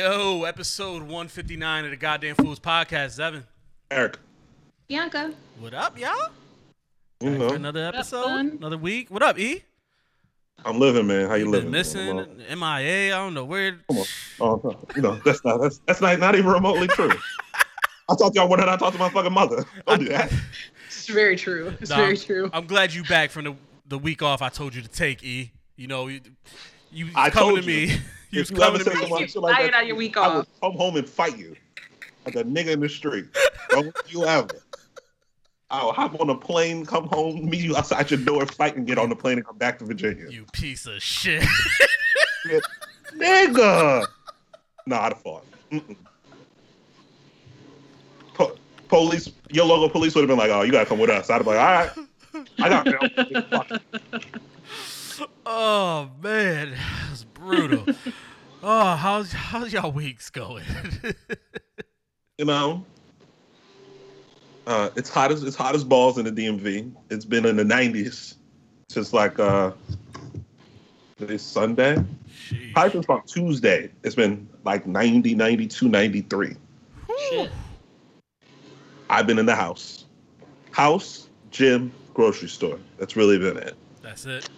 Yo, episode 159 of the Goddamn Fools podcast. Evan, Eric. Bianca. what up, y'all? You Back know, another episode, son? another week. What up, E? I'm living, man. How you You living? missing. MIA. I don't know where. Come on. Oh, no. you know, that's not that's, that's not, not even remotely true. I thought y'all wanted I talked to my fucking mother. Don't do that. It's very true. It's Nah, very true. I'm glad you back from the the week off. I told you to take E. You know, you, you was I coming told to you. me. you was If you ever coming say to me. some You like that, on your week I will off. come home and fight you like a nigga in the street. Don't you ever. I'll hop on a plane, come home, meet you outside your door, fight, and get on the plane and come back to Virginia. You piece of shit. Nigga. Nah, I'd have fought. Mm-mm. Po- police, your local police would have been like, "Oh, you gotta come with us." I'd have been like, "All right, I got you." Fuck. Oh man, that's brutal. oh, how's how's y'all weeks going? You know, uh, it's hot as it's hot as balls in the DMV. It's been in the 90s since like uh, today's Sunday. Sheesh. Probably since about Tuesday. It's been like 90, 92, 93. Shit. I've been in the house, house, gym, grocery store. That's really been it. That's it.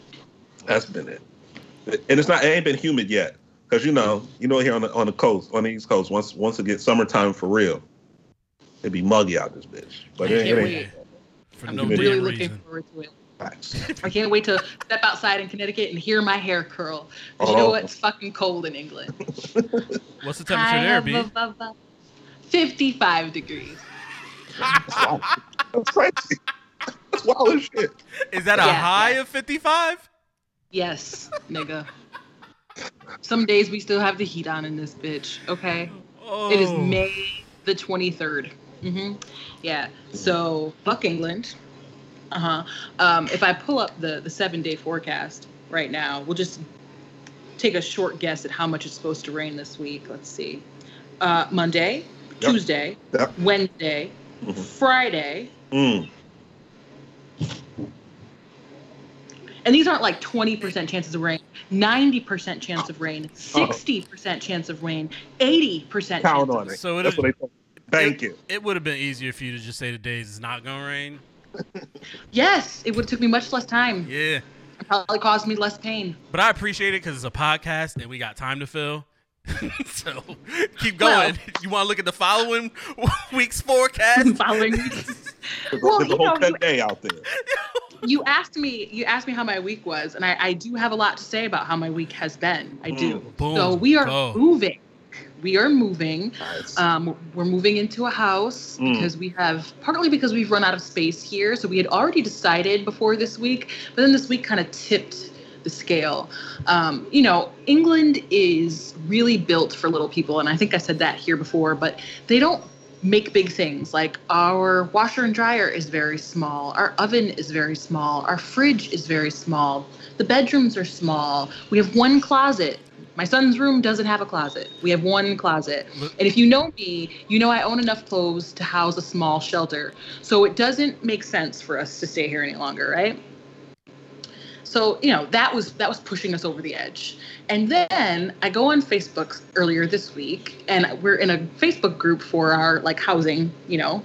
That's been it. And it's not. It ain't been humid yet, because you know, you know, here on the on the coast, on the East Coast, once once it gets summertime for real, it'd be muggy out this bitch. But I it, can't it wait. ain't. For I'm no really damn looking reason. forward to it. I can't wait to step outside in Connecticut and hear my hair curl. 'Cause you Oh. know what? It's fucking cold in England. What's the temperature there, B? High above- above- 55 degrees. That's. That's crazy. That's wild as shit. Is that a Yeah, high yeah. of 55? Yes, nigga. Some days we still have the heat on in this bitch, okay? Oh. It is May the 23rd. hmm Yeah. So, fuck England. Uh huh. Um, if I pull up the, the seven day forecast right now, we'll just take a short guess at how much it's supposed to rain this week. Let's see. Uh, Monday, Yep. Tuesday, Yep. Wednesday, Mhm. Friday. Mm. And these aren't like 20% chances of rain, 90% chance of rain, 60% chance of rain, 80% chance Count of on it. So it That's is- what they told me. Thank you. It would have been easier for you to just say the days it's not gonna rain. Yes, it would have took me much less time. Yeah, It probably caused me less pain. but I appreciate it because it's a podcast and we got time to fill. so keep Well- going. you want to look at the following week's forecast? Following There's, Well, there's you a whole know, 10 day out there. you asked me you asked me how my week was, and I, I do have a lot to say about how my week has been. I do. Mm. Boom. So we are Go. moving. We are moving. Nice. Um, we're moving into a house Mm. because we have partly because we've run out of space here. So we had already decided before this week, but then this week kind of tipped the scale. Um, you know, England is really built for little people, and I think I said that here before, but they don't make big things. Like our washer and dryer is very small. Our oven is very small. Our fridge is very small. The bedrooms are small. We have one closet. My son's room doesn't have a closet. We have one closet. And if you know me you know i own enough clothes to house a small shelter. So it doesn't make sense for us to stay here any longer right so you know that was that was pushing us over the edge and then i go on facebook earlier this week and we're in a facebook group for our like housing you know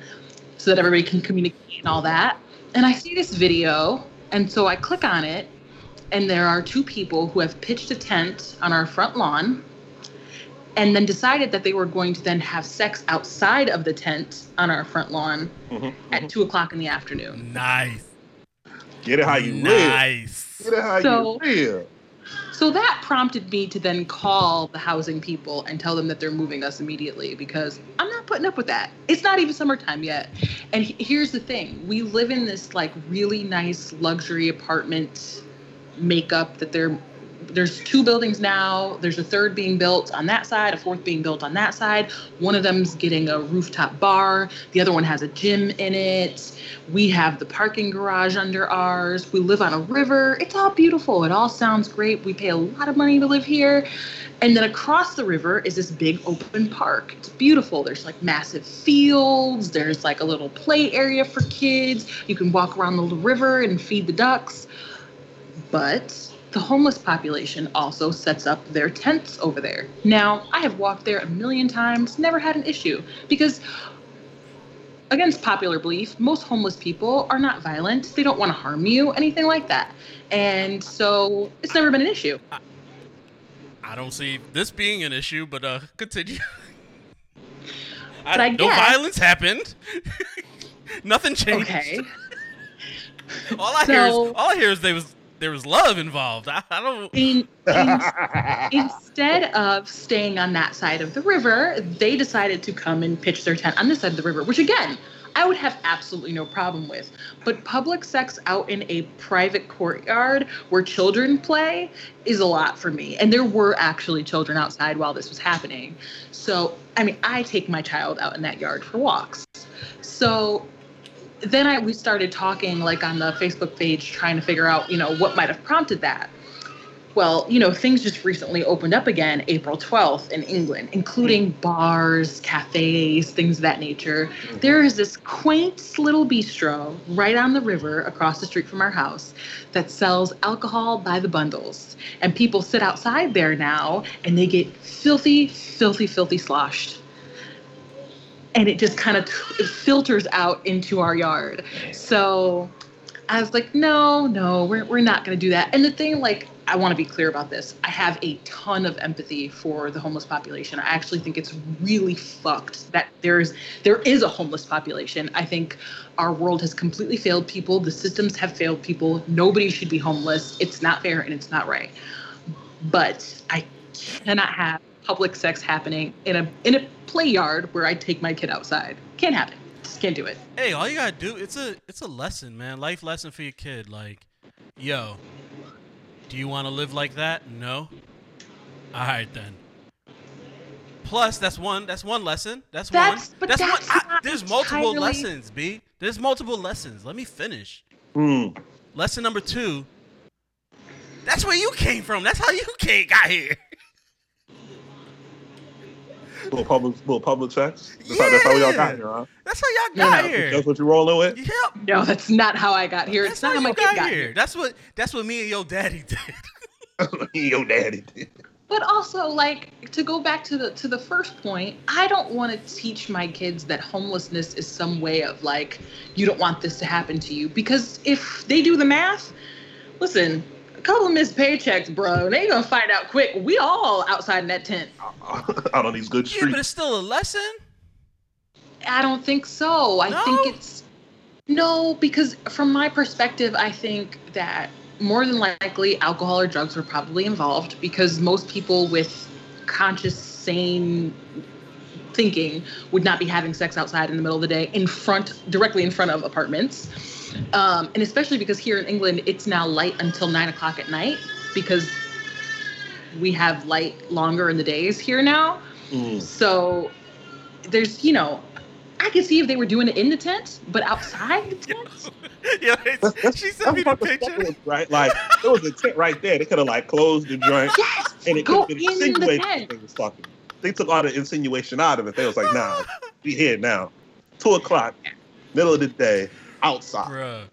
so that everybody can communicate and all that and i see this video and so i click on it and there are two people who have pitched a tent on our front lawn and then decided that they were going to then have sex outside of the tent on our front lawn Mhm, at mhm. two o'clock in the afternoon Nice. Get it how you live. Get it how So- you live. So that prompted me to then call the housing people and tell them that they're moving us immediately because I'm not putting up with that. It's not even summertime yet. And he- here's the thing we live in this like really nice luxury apartment makeup that they're there's two buildings now. There's a third being built on that side, a fourth being built on that side. One of them's getting a rooftop bar. The other one has a gym in it. We have the parking garage under ours. We live on a river. It's all beautiful. It all sounds great. We pay a lot of money to live here. And then across the river is this big open park. It's beautiful. There's like massive fields. There's like a little play area for kids. You can walk around the little river and feed the ducks. But the homeless population also sets up their tents over there. Now, I have walked there a million times, never had an issue because against popular belief, most homeless people are not violent. They don't want to harm you, anything like that. And so it's never been an issue. I don't see this being an issue, but uh, continue. But I no guess- violence happened. Nothing changed. Okay. All I hear is So- all I hear is there was there was love involved. I, I don't. In, in, instead of staying on that side of the river, they decided to come and pitch their tent on this side of the river, which again, I would have absolutely no problem with. But public sex out in a private courtyard where children play is a lot for me. And there were actually children outside while this was happening. So, I mean, I take my child out in that yard for walks. So then I we started talking like on the Facebook page trying to figure out, you know, what might have prompted that. Well, you know, things just recently opened up again April 12th in England, including hmm. bars, cafes, things of that nature. Hmm. There is this quaint little bistro right on the river across the street from our house that sells alcohol by the bundles. And people sit outside there now and they get filthy, filthy, filthy sloshed and it just kind of filters out into our yard. So I was like, no, no, we're, we're not going to do that. And the thing, like, I want to be clear about this. I have a ton of empathy for the homeless population. I actually think it's really fucked that there's there is a homeless population. I think our world has completely failed people. The systems have failed people. Nobody should be homeless. It's not fair and it's not right. But I cannot have public sex happening in a in a play yard where I take my kid outside. Can't happen. Just can't do it. Hey, all you gotta do it's a it's a lesson, man. Life lesson for your kid. Like, yo, do you want to live like that? No. All right then. Plus, that's one. That's one lesson. That's, That's- one. but that's, that's one. I- there's multiple entirely- lessons, B. There's multiple lessons. Let me finish. Hmm. Lesson number two. That's where you came from. That's how you came got here. Little public, little public sex. That's, how, that's how we all got here, huh? That's how y'all got no. here. That's what you're rolling with? Yep. No, that's not how I got here. That's it's not how you my kid got here. That's what. That's what me and your daddy did. Your daddy did. But also, like to go back to the to the first point, I don't want to teach my kids that homelessness is some way of like you don't want this to happen to you because if they do the math, listen, a couple of missed paychecks, bro, they gonna find out quick. We all outside in that tent. Out on these good streets. Yeah, but it's still a lesson. I don't think so. I No? think it's no, because from my perspective, I think that more than likely alcohol or drugs were probably involved because most people with conscious, sane thinking would not be having sex outside in the middle of the day in front, directly in front of apartments. Um, and especially because here in England, it's now light until nine o'clock at night because we have light longer in the days here now. Mm. So there's, you know, I could see if they were doing it in the tent, but outside the tent. yeah, That's- it's, that's- she sent me the picture. fucking was, Right? Like, there was a tent right there. They could have, like, closed the joint. Yes, And it go could have in the tent. they was fucking. They took all the insinuation out of it. They was like, nah, be here now. Two o'clock, middle of the day, outside. Bruh.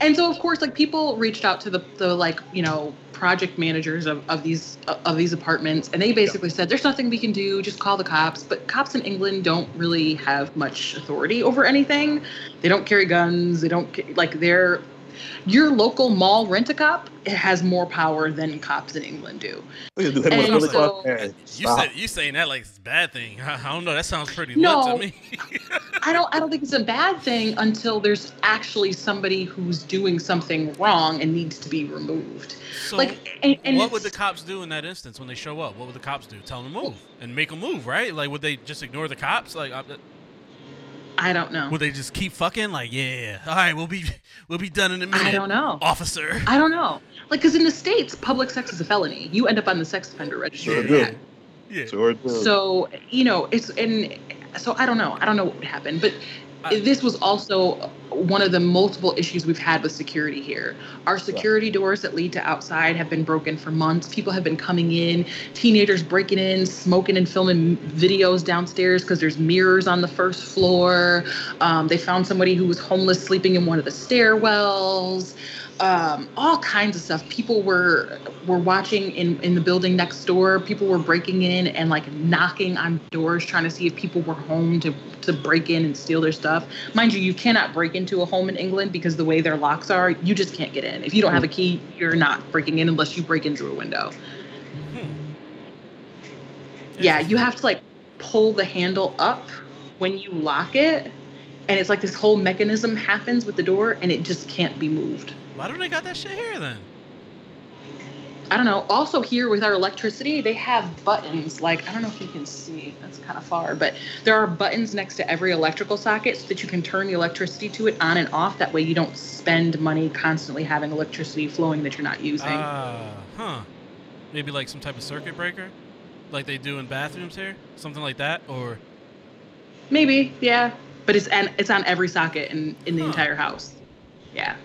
And so, of course, like people reached out to the, the like you know project managers of, of these of these apartments, and they basically said, "There's nothing we can do. Just call the cops." But cops in England don't really have much authority over anything. They don't carry guns. They don't like they're your local mall rent a cop has more power than cops in England do. Look at- hit him with And so- You said you saying that like it's a bad thing. I, I don't know. That sounds pretty No. lit to me. I don't I don't think it's a bad thing until there's actually somebody who's doing something wrong and needs to be removed. so, like and, and what would the cops do in that instance when they show up? What would the cops do? Tell them to move and make them move, right? Like, would they just ignore the cops? Like, uh, I don't know. Will they just keep fucking? Like, yeah, all right, we'll be we'll be done in a minute. I don't know. officer. I don't know. Like, because in the states, public sex is a felony. You end up on the sex offender registry. Sure do. Yeah. Sure do. So you know, it's and so I don't know. I don't know what would happen, but I- this was also one of the multiple issues we've had with security here. Our security doors that lead to outside have been broken for months. People have been coming in, teenagers breaking in, smoking and filming videos downstairs because there's mirrors on the first floor. Um, they found somebody who was homeless sleeping in one of the stairwells. Um, all kinds of stuff. People were were watching in in the building next door. People were breaking in and like knocking on doors trying to see if people were home to to break in and steal their stuff. Mind you, you cannot break into a home in England because the way their locks are, you just can't get in. If you don't have a key, you're not breaking in unless you break in through a window. Hmm. Yeah, you have to like pull the handle up when you lock it, and it's like this whole mechanism happens with the door, and it just can't be moved. Why don't they got that shit here then? I don't know. Also, here with our electricity, they have buttons. Like, I don't know if you can see, that's kind of far, but there are buttons next to every electrical socket so that you can turn the electricity to it on and off. That way, you don't spend money constantly having electricity flowing that you're not using. Ah, huh. Maybe like some type of circuit breaker, like they do in bathrooms here, something like that, or Maybe, yeah. But it's and it's on every socket in in the Huh. entire house. Yeah,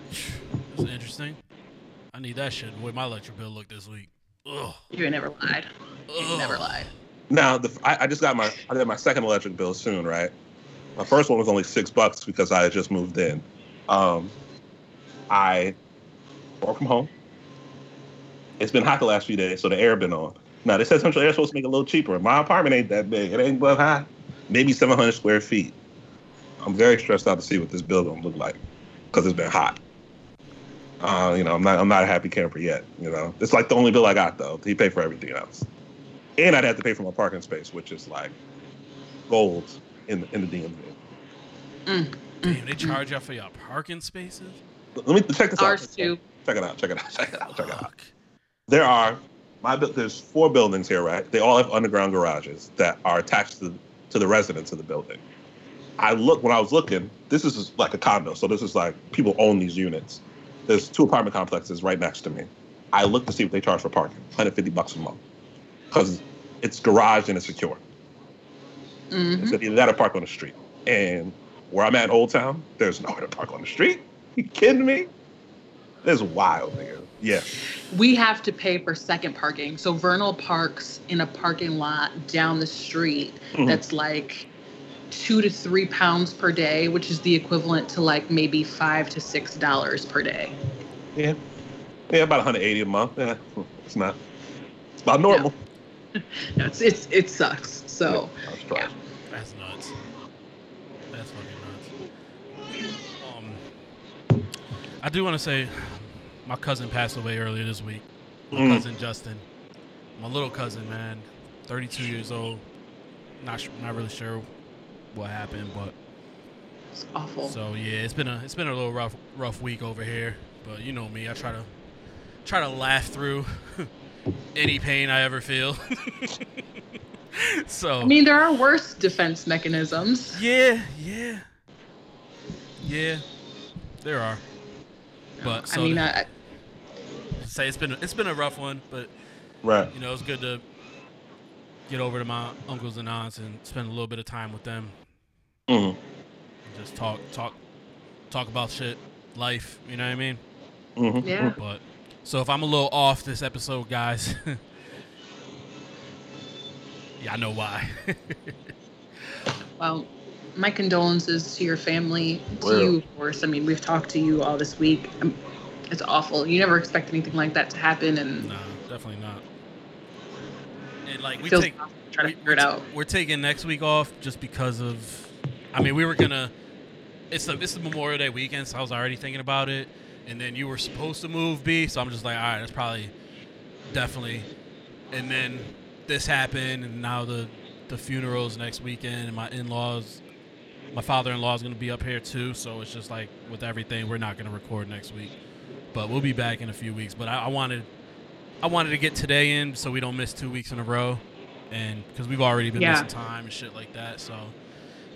that's interesting. I need that shit. The way my electric bill looked this week. Ugh. you never lied. You Ugh. never lied. Now, the, I, I just got my I got my second electric bill soon, right? My first one was only six bucks because I had just moved in. Um, I work from home. It's been hot the last few days, so the air been on. Now they said central air supposed to make it a little cheaper. My apartment ain't that big. It ain't but high, maybe 700 square feet. I'm very stressed out to see what this bill gonna look like because it's been hot. Uh, you know, I'm not I'm not a happy camper yet. You know, it's like the only bill I got though. He paid for everything else, and I'd have to pay for my parking space, which is like gold in in the DMV. Mm, Damn, they mm, charge y'all for y'all parking spaces. Let me check this Ours out. too. Check it out. Check it out. Check it out. Check it out. There are my there's four buildings here, right? They all have underground garages that are attached to to the residents of the building. I look when I was looking. This is like a condo, so this is like people own these units. There's two apartment complexes right next to me. I look to see what they charge for parking. 150 bucks a month because it's garage and it's secure. mhm. It's either that or park on the street. And where I'm at in Old Town, there's nowhere to park on the street. You kidding me? This is wild, nigga. Yeah. We have to pay for second parking. So Vernal parks in a parking lot down the street Mhm. that's like two to three pounds per day, which is the equivalent to like maybe five to six dollars per day. Yeah. Yeah, about 180 a month. Yeah, it's not. It's about normal. No, it's it's it sucks. So Yeah, that's trash. That's nuts. That's fucking nuts. Um, I do want to say, my cousin passed away earlier this week. My Mm. cousin Justin, my little cousin, man, 32 years old. Not su- not really sure what happened, but it's awful. so yeah, it's been a it's been a little rough rough week over here. But you know me, I try to try to laugh through any pain I ever feel. so I mean, there are worse defense mechanisms. Yeah, yeah, yeah. There are. But so I mean, to I, say it's been it's been a rough one, but Right. you know it's good to get over to my uncles and aunts and spend a little bit of time with them. Mhm. Just talk, talk, talk about shit, life. You know what I mean? Mhm. yeah. But so if I'm a little off this episode, guys, yeah, I know why. Well, my condolences to your family, to Well. you, of course. I mean, we've talked to you all this week. Um, It's awful. You never expect anything like that to happen, and no, definitely not. And like it we feels take awful to try to we- figure it out. We're taking next week off just because of. I mean, we were gonna. It's the it's the Memorial Day weekend, so I was already thinking about it. And then you were supposed to move B, so I'm just like, all right, that's probably definitely. And then this happened, and now the the funerals next weekend, and my in-laws, my father-in-law is gonna be up here too. So it's just like with everything, we're not gonna record next week, but we'll be back in a few weeks. But I, I wanted. I wanted to get today in so we don't miss two weeks in a row, and because we've already been Yeah. missing time and shit like that. So,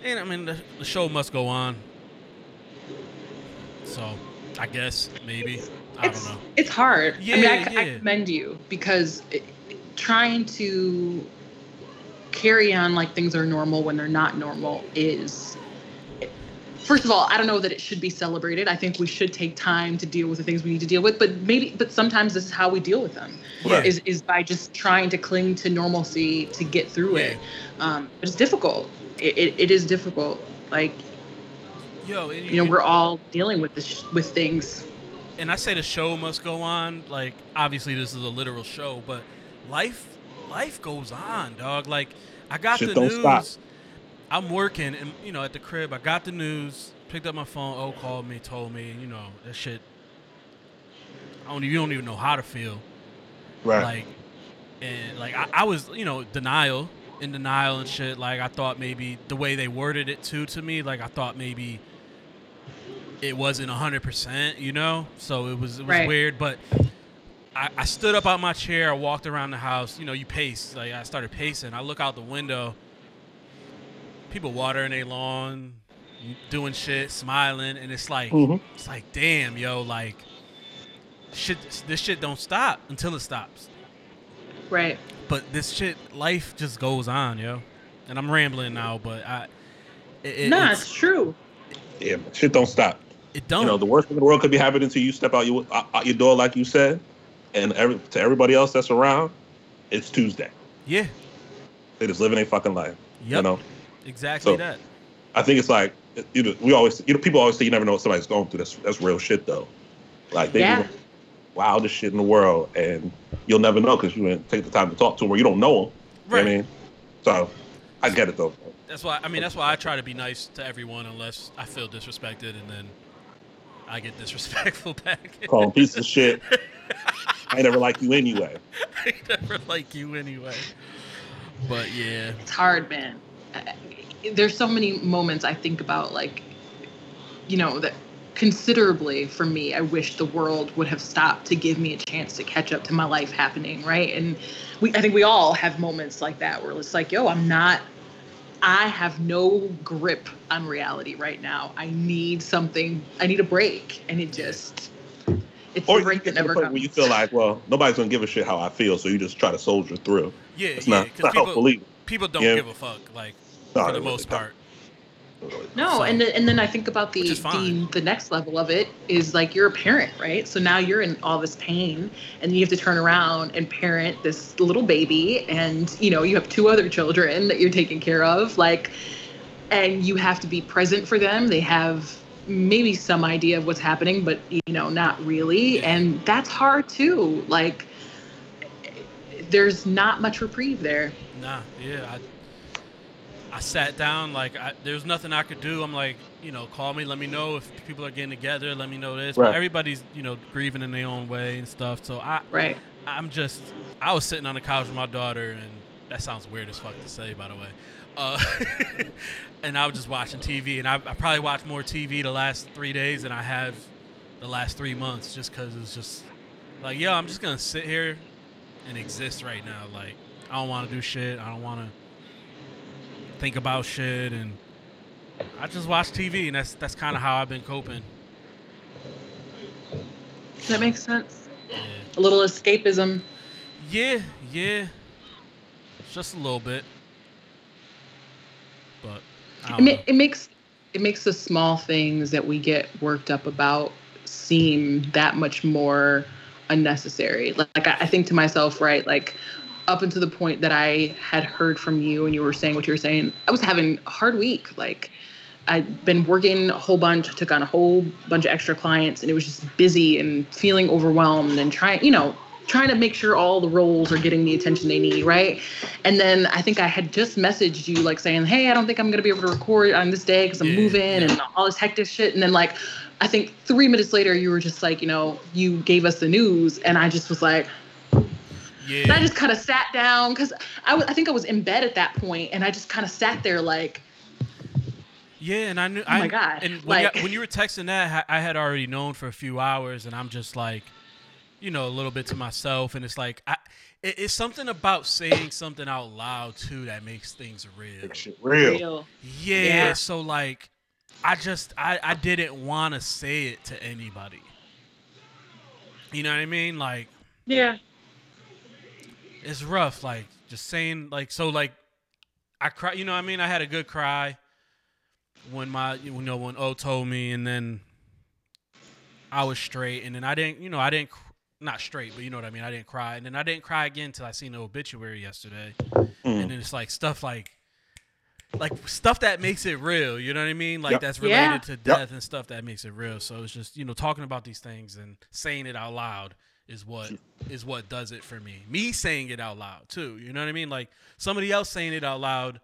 and I mean the, the show must go on. So, I guess maybe I it's, don't know. It's hard. I mean, I, Yeah, I commend you because it, trying to carry on like things are normal when they're not normal is. First of all, I don't know that it should be celebrated. I think we should take time to deal with the things we need to deal with. But maybe, but sometimes this is how we deal with them. Yeah. Is is by just trying to cling to normalcy to get through it. Um, it's difficult. It, it, it is difficult. Like Yo, and you know, we're all dealing with this with things. and I say the show must go on. Like obviously this is a literal show, but life life goes on, dog. Like I got Shit the don't news. stop. I'm working, and you know, at the crib, I got the news. Picked up my phone. Oh, called me, told me, you know, that shit. I don't. You don't even know how to feel. Right. Like, and like I, I was, you know, denial, in denial and shit. Like I thought maybe the way they worded it too to me, like I thought maybe it wasn't hundred percent, you know. So it was it was Right. weird, but. I, I stood up out my chair. I walked around the house. You know, you pace. Like I started pacing. I look out the window. People watering their lawn, doing shit, smiling, and it's like, Mhm. it's like, damn, yo, like, shit. This shit don't stop until it stops. Right. But this shit, life just goes on, yo. And I'm rambling now, but I, it, it, nah, it's- it's true. yeah, shit don't stop. it don't. You know, the worst thing in the world could be happening until you step out your out out your door, like you said, and every, to everybody else that's around, it's Tuesday. yeah, They just living a fucking life. yep, You know, exactly So- that. I think it's like you know, we always you know people always say you never know what somebody's going through. That's that's real shit though. Like they Yeah. do the wildest shit in the world, and you'll never know because you didn't take the time to talk to them or you don't know them. Right. I mean, so I get it though. That's why. I mean, that's why I try to be nice to everyone, unless I feel disrespected, and then I get disrespectful back. Call them pieces of shit. I never like you anyway. I never like you anyway. But yeah, It's hard, man. There's so many moments I think about, like, you know, that considerably for me, I wish the world would have stopped to give me a chance to catch up to my life happening, right? And we, I think we all have moments like that where it's like, yo, I'm not, I have no grip on reality right now. I need something, I need a break. And it just, it's Or the you break get that to the never point comes. where you feel like, well, nobody's gonna give a shit how I feel, so you just try to soldier through. yeah, It's yeah. not, it's not helpful people, either. people don't Yeah. give a fuck, like No, for the really most don't. part. No, So- and then, and then I think about the, the the next level of it is like you're a parent, right? So now you're in all this pain, and you have to turn around and parent this little baby, and you know you have two other children that you're taking care of, like, and you have to be present for them. They have maybe some idea of what's happening, but you know not really, Yeah. and that's hard too. Like, there's not much reprieve there. Nah, yeah. I, I sat down like I, there was nothing I could do. I'm like, you know, call me, let me know if people are getting together. Let me know this. But everybody's you know grieving in their own way and stuff. So I, Right. I'm just I was sitting on the couch with my daughter, and that sounds weird as fuck to say, by the way. Uh, and I was just watching TV, and I, I probably watched more TV the last three days than I have the last three months, just because it's just like, yo, I'm just gonna sit here and exist right now. Like, I don't want to do shit. I don't want to think about shit, and I just watch TV, and that's that's kind of how I've been coping. That makes sense. Yeah. A little escapism. Yeah, yeah. Just a little bit. But I it, don't ma- know. it makes it makes the small things that we get worked up about seem that much more unnecessary like, like I, I think to myself right like up until the point that i had heard from you and you were saying what you were saying i was having a hard week. Like i'd been working a whole bunch took on a whole bunch of extra clients and it was just busy and feeling overwhelmed and trying you know trying to make sure all the roles are getting the attention they need right? And then I think I had just messaged you like saying, "Hey, I don't think I'm gonna be able to record on this day because I'm Yeah, moving and all this hectic shit." And then like, I think three minutes later, you were just like, you know, you gave us the news, and I just was like, and I just kind of sat down because I, w- I think I was in bed at that point, and I just kind of sat there like, yeah, and I knew. Oh I, my God, And when, like- you, when you were texting that, I had already known for a few hours, and I'm just like, you know, a little bit to myself, and it's like, I, it, it's something about saying something out loud too that makes things real. Make shit real. real. Yeah, Yeah. so like I just I, I didn't want to say it to anybody. You know what I mean? Like Yeah. It's rough like just saying like so like I cry, you know what I mean? I had a good cry when my you know when O told me and then I was straight and then I didn't, you know, I didn't not straight, but you know what I mean? I didn't cry. And then I didn't cry again until I seen the obituary yesterday. Mm. And then it's like stuff like like stuff that makes it real. You know what I mean? Like Yep. that's related Yeah. to death and stuff that makes it real. So it's just you know talking about these things and saying it out loud is what is what does it for me. Me saying it out loud too. You know what I mean? Like somebody else saying it out loud,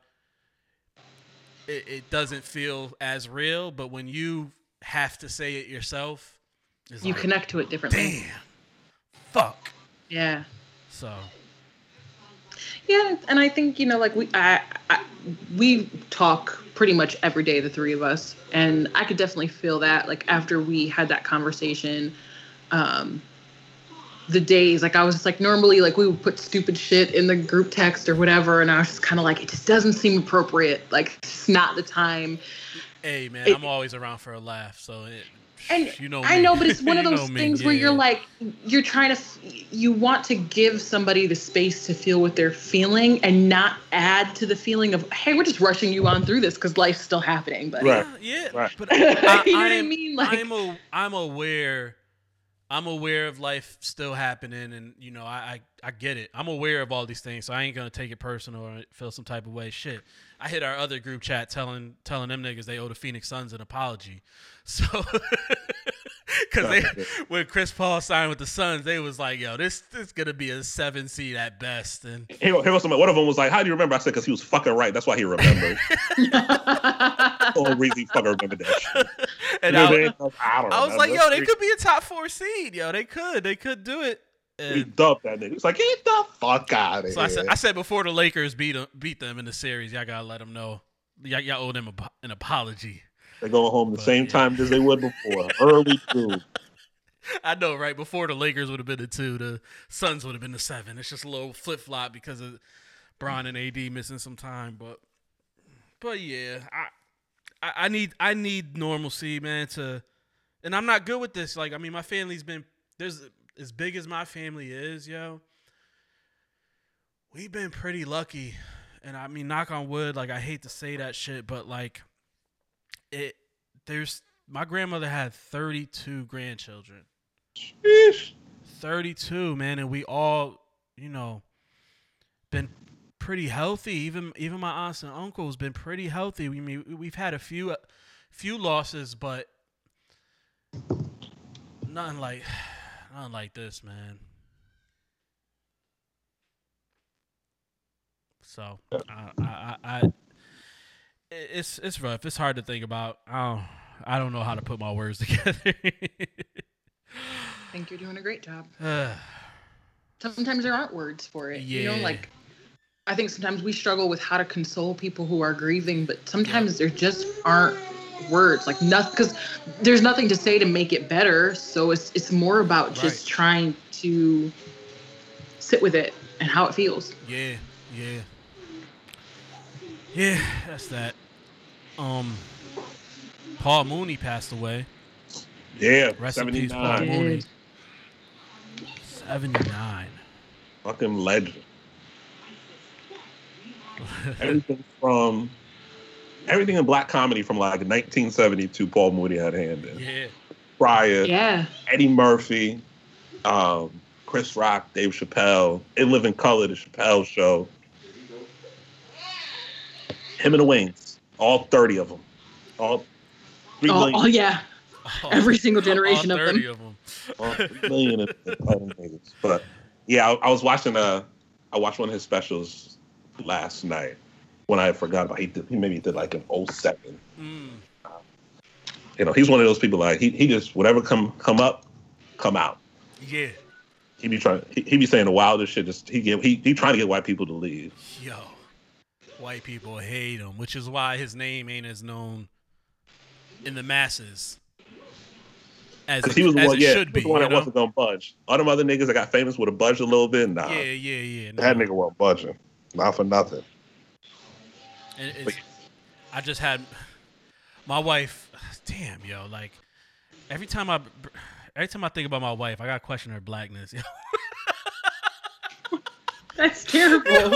it, it doesn't feel as real. But when you have to say it yourself, You like, connect to it differently. Damn. Fuck. Yeah. So Yeah, and I think you know, like we, I, I, we talk pretty much every day, the three of us, and I could definitely feel that. Like after we had that conversation, um, the days, like I was just like, normally, like we would put stupid shit in the group text or whatever, and I was just kind of like, it just doesn't seem appropriate. Like it's not the time. hey man, It- I'm always around for a laugh. So it, And you know I know, but it's one of those know me, things where you're like, you're trying to, you want to give somebody the space to feel what they're feeling and not add to the feeling of, hey, we're just rushing you on through this because life's still happening. But Right. Yeah, yeah, Right. but you know I, what I mean? Like, I'm a, I'm aware. I'm aware of life still happening, and you know, I, I I get it. I'm aware of all these things, so I ain't gonna take it personal or feel some type of way. Shit, I hit our other group chat telling telling them niggas they owe the Phoenix Suns an apology. So, because they when Chris Paul signed with the Suns, they was like, "Yo, this this gonna be a seven seed at best," and Here, here was one of them was like, "How do you remember?" I said, "Because he was fucking right. That's why he remembered." reason he fucking remembered that shit. and You know, I, they- I, don't I was like, "Yo, they could be a top four seed. Yo, they could, they could do it." We And dubbed that nigga. He's like, "Get the fuck out of So here!" I said, I said before the Lakers beat 'em- beat them in the series, y'all gotta let them know. Y'all, y'all owe them a, an apology. They're going home the But, same yeah. time as they would before, early through. I know, right? Before the Lakers would have been the two, the Suns would have been the seven. It's just a little flip flop because of Bron and AD missing some time, but but yeah, I, I I need I need normalcy, man. To and I'm not good with this. Like, I mean, my family's been there's as big as my family is, yo. We've been pretty lucky, and I mean, knock on wood. Like, I hate to say that shit, but like, it there's my grandmother had 32 grandchildren. Sheesh. 32 man and we all you know been pretty healthy even even my aunts and uncles been pretty healthy we mean we've had a few few losses but nothing like nothing like this man so I, I, I, I it's it's rough it's hard to think about i don't i don't know how to put my words together I think you're doing a great job. Uh, sometimes there aren't words for it. You know, Yeah. like I think sometimes we struggle with how to console people who are grieving, but sometimes there just aren't words. Like nothing, because there's nothing to say to make it better. So it's it's more about just trying to sit with it and how it feels. Yeah, yeah. Yeah, that's that. Um Paul Mooney passed away. Yeah, Rest in peace, Paul 79. Mooney. 79. Fucking legend. Everything from everything in black comedy from like 1972, Paul Mooney had a hand in. yeah. Pryor, Yeah. Eddie Murphy, um, Chris Rock, Dave Chappelle, In Living Color, the Chappelle Show. Him and the Waynes, all 30 of them. All three Oh, million, oh yeah. Every single generation All of them. of them. all three million of them niggas. But yeah, I, I was watching uh I watched one of his specials last night when I forgot about he did, he maybe did like an 07. Mm, You know, he's one of those people like he, he just whatever come come up, come out. yeah. He be trying he, he be saying the wildest shit just he get he, he trying to get white people to leave. Yo. White people hate him, which is why his name ain't as known in the masses as it, he was the as one, it yeah, he should was be. the one you that know? wasn't gonna budge. All them other niggas that got famous would have budged a little bit. Nah, Yeah, yeah, yeah. that nigga wasn't budging. Not for nothing. And it's, I just had my wife. Damn, yo, like every time I, every time I think about my wife, I got to question her blackness. That's terrible.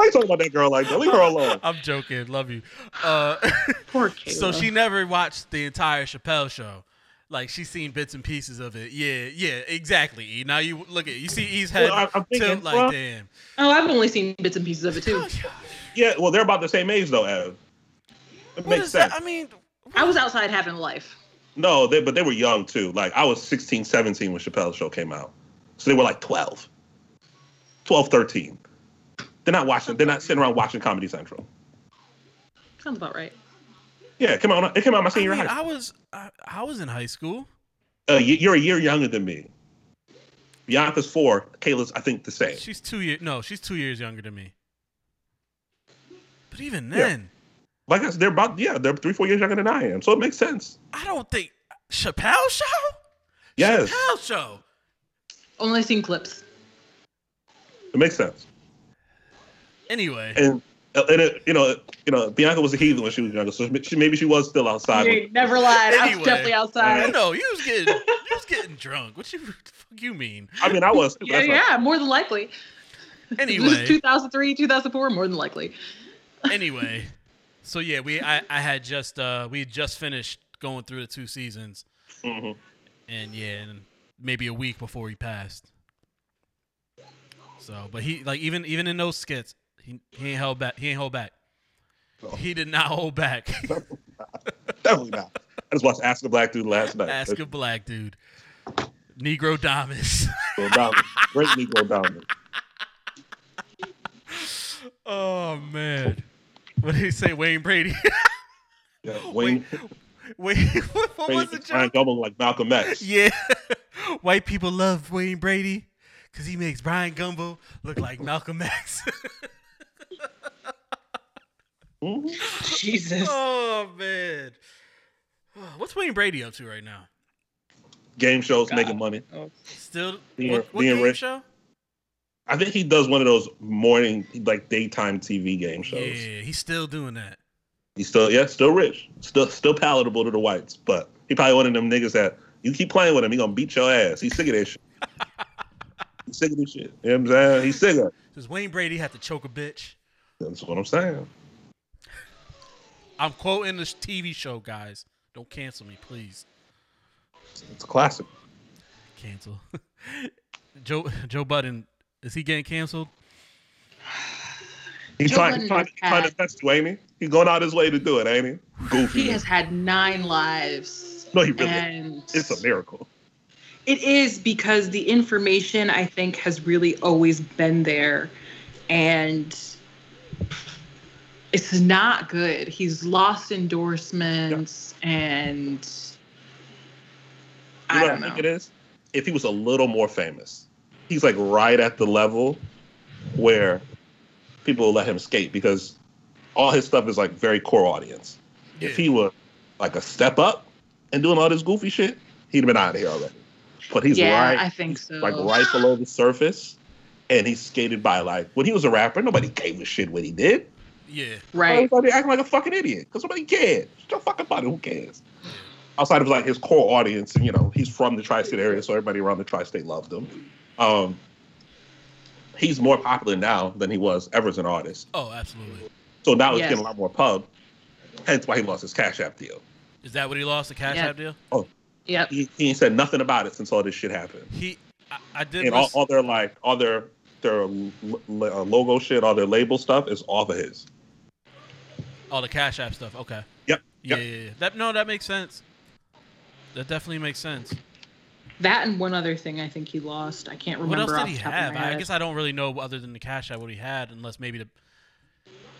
What the? Why you talking about that girl like that? Leave her alone. I'm joking. Love you. Uh, Poor Kayla. so she never watched the entire Chappelle show. Like she's seen bits and pieces of it. Yeah, yeah, exactly. E. Now you look at you see E's head Well, I- thinking, tilt like well- damn. Oh, I've only seen bits and pieces of it too. Yeah, well, they're about the same age though, Ev. It What makes sense. that? I mean, I was outside having life. No, they, but they were young too. Like I was 16, 17 when Chappelle's show came out. So they were like 12. 12, 13. They're not watching, they're not sitting around watching Comedy Central. Sounds about right. Yeah, it came out, it came out my I, senior mean, high. I was I, I was in high school. Uh, you- you're a year younger than me. Bianca's four. Kayla's, I think, the same. She's two years. No, she's two years younger than me. But even Yeah. then, Like I said, they're about, yeah, they're three, four years younger than I am. So it makes sense. I don't think Chappelle show. Yes, Chappelle show. Only seen clips. it makes sense. Anyway, And, uh, and it, you know, you know, Bianca was a heathen when she was younger. So she, maybe she was still outside. You never lied. I was definitely I outside. know you was getting you was getting drunk. What you fuck you mean? I mean, I was. Too, but Yeah, not- yeah, more than likely. This Anyway, is 2003, 2004, more than likely. anyway, so yeah, we I, I had just uh we had just finished going through the two seasons, Mhm. and yeah, and maybe a week before he passed. So, but he like even even in those skits, he, he ain't held back. He ain't hold back. No. He did not hold back. Definitely not. I just watched Ask a Black Dude last night. Ask a black dude. Negrodamus. Great Negrodamus. oh man. What did he say, Wayne Brady? Yeah, Wayne, Wait, what, what Wayne was the trying joke? to double like Malcolm X. Yeah. White people love Wayne Brady because he makes Bryant Gumbel look like Malcolm X. Mhm. Jesus. oh man. What's Wayne Brady up to right now? Game shows, God. making money. Oh. Still Being- what, what being game rich. show? I think he does one of those morning, like daytime TV game shows. Yeah, he's still doing that. He's still, yeah, still rich, still, still palatable to the whites. But he probably one of them niggas that you keep playing with him, he gonna beat your ass. He's sick of that shit. He's sick of this shit. You know what I'm saying? He's sick of it. Does Wayne Brady have to choke a bitch? That's what I'm saying. I'm quoting this TV show, guys. Don't cancel me, please. It's a classic. Cancel. Joe Joe Budden, is he getting canceled? He's Joe trying, Budden he's trying, has trying to had- test you, ain't he? He's going out his way to do it, ain't he? Goofy. He has had nine lives. No, he really. And It's a miracle. It is because the information I think has really always been there and it's not good. He's lost endorsements and You I know don't what I think it is? If he was a little more famous, he's like right at the level where people will let him skate because all his stuff is like very core audience. If he were like a step up and doing all this goofy shit, he'd have been out of here already. But he's Yeah, right, I think so. like right below the surface, and he skated by like when he was a rapper, nobody gave a shit what he did. Yeah. Right. Everybody acting like a fucking idiot because nobody cared. Just a fucking body. Who cares? Outside of like his core audience, and you know, he's from the tri-state area, so everybody around the tri-state loved him. Um, he's more popular now than he was ever as an artist. Oh, absolutely. So now he's Yes. getting a lot more pub. Hence why he lost his Cash App deal. Is that what he lost the Cash Yeah. App deal? Yep. He, he ain't said nothing about it since all this shit happened. He, I, I did. And all, listen- all their like, all their their l- l- uh, logo shit, all their label stuff is off of his. all the Cash App stuff. Okay. Yep. Yeah, Yep. yeah, yeah. That no, that makes sense. That definitely makes sense. That and one other thing I think he lost. I can't remember. What else off did he have? I guess I don't really know other than the Cash App what he had, unless maybe the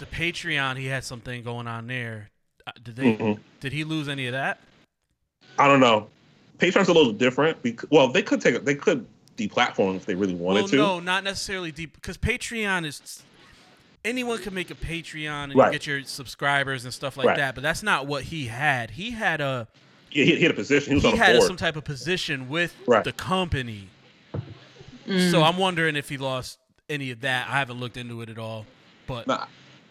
the Patreon he had something going on there. Uh, Did they? Mhm. Did he lose any of that? I don't know. Patreon's a little different. Because, well, they could take it. They could deplatform if they really wanted well, to. no, not necessarily deep because Patreon is anyone can make a Patreon and Right. you get your subscribers and stuff like Right. that. But that's not what he had. He had a Yeah, he, he had a position. He was he on a had board. some type of position with Right. the company. Mm. So I'm wondering if he lost any of that. I haven't looked into it at all, but Nah,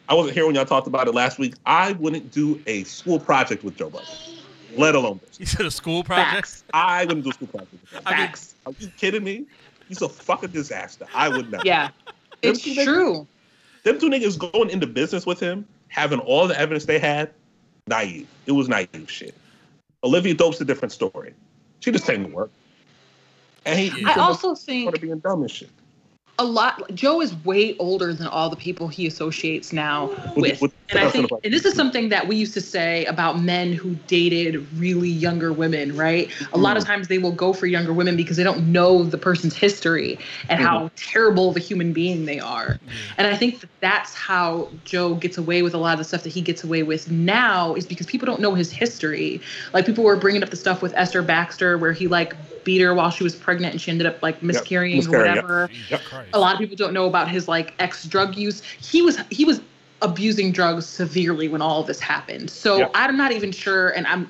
I wasn't here when y'all talked about it last week. I wouldn't do a school project with Joe Budden, let alone this. he said a school project. Facts. I wouldn't do a school project with him. I mean- Facts. Are you kidding me? He's a fucking disaster. I would not. yeah. Them It's two niggas- true. Them two niggas going into business with him, having all the evidence they had, naive. It was naive shit. Olivia Dope's a different story. She just came to work. And he, Yeah. I couldn't also afford think to being dumb and shit. A lot. Joe is way older than all the people he associates now with, and I think, and this is something that we used to say about men who dated really younger women, right? A lot of times they will go for younger women because they don't know the person's history and how terrible of a human being they are. And I think that that's how Joe gets away with a lot of the stuff that he gets away with now is because people don't know his history. Like people were bringing up the stuff with Esther Baxter where he like beat her while she was pregnant and she ended up like miscarrying or miscarrying, yep. whatever. Jesus Yep. A lot of people don't know about his like ex drug use. He was he was abusing drugs severely when all of this happened. So Yep. I'm not even sure and I'm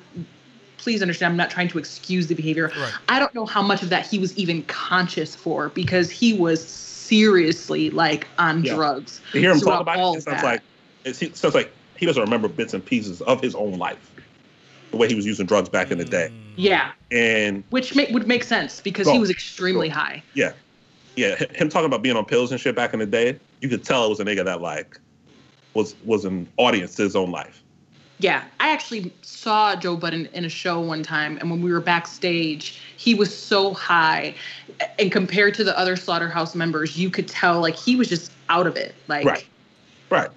please understand I'm not trying to excuse the behavior. Right. I don't know how much of that he was even conscious for because he was seriously like on Yeah. drugs. To hear him talk about all it, it of sounds that. like it se- sounds like he doesn't remember bits and pieces of his own life, the way he was using drugs back in the day, Mm. Yeah, and which ma- would make sense because he was extremely high. yeah, yeah, him talking about being on pills and shit back in the day, you could tell it was a nigga that like was was an audience to his own life. Yeah, I actually saw Joe Budden in a show one time, and when we were backstage, he was so high, and compared to the other Slaughterhouse members, you could tell like he was just out of it. Like, Right, right.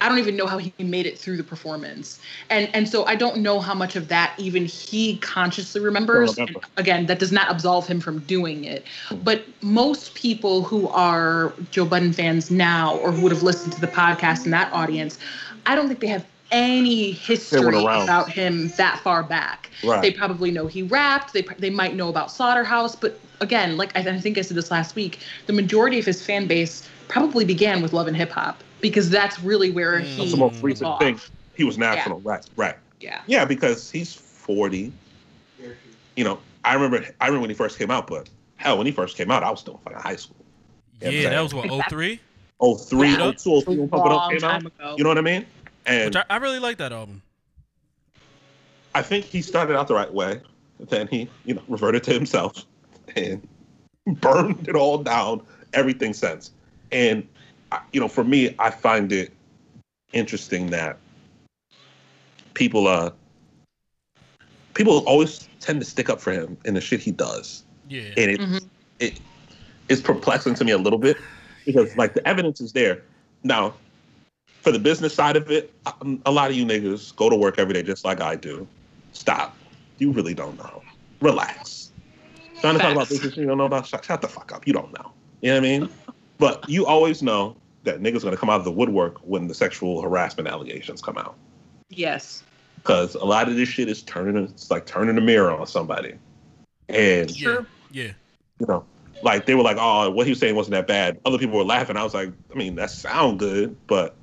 I don't even know how he made it through the performance, and and so I don't know how much of that even he consciously remembers. Remember. And again, that does not absolve him from doing it, but most people who are Joe Budden fans now, or who would have listened to the podcast in that audience, I don't think they have any history about him that far back. Right. They probably know he rapped. They they might know about Slaughterhouse, but again, like I, I think I said this last week, the majority of his fan base probably began with Love and Hip Hop because that's really where Mm. he That's the most recent off. thing. He was national, right? Right. Yeah. Yeah, because he's forty. You know, I remember. I remember when he first came out, but hell, when he first came out, I was still in fucking high school. Yeah, Yeah, that was what Exactly. 03, Oh three, Yeah. oh two, oh three, when Pump It Up Long came out. time ago. You know what I mean? And which I, I really like that album. I think he started out the right way. Then he, you know, reverted to himself and burned it all down, everything since. And, I- you know, for me, I find it interesting that people, uh, people always tend to stick up for him in the shit he does. Yeah. And it, Mhm. it is perplexing to me a little bit because, like, the evidence is there. Now, for the business side of it, um, a lot of you niggas go to work every day just like I do. Stop. You really don't know. Relax. Trying to talk about business you don't know about? Shut, shut the fuck up. You don't know. You know what I mean? But you always know that niggas gonna come out of the woodwork when the sexual harassment allegations come out. Yes. Because a lot of this shit is turning, it's like turning the mirror on somebody. And Yeah. Sure. Yeah. you know, like they were like, "Oh, what he was saying wasn't that bad." Other people were laughing. I was like, "I mean, that sound good, but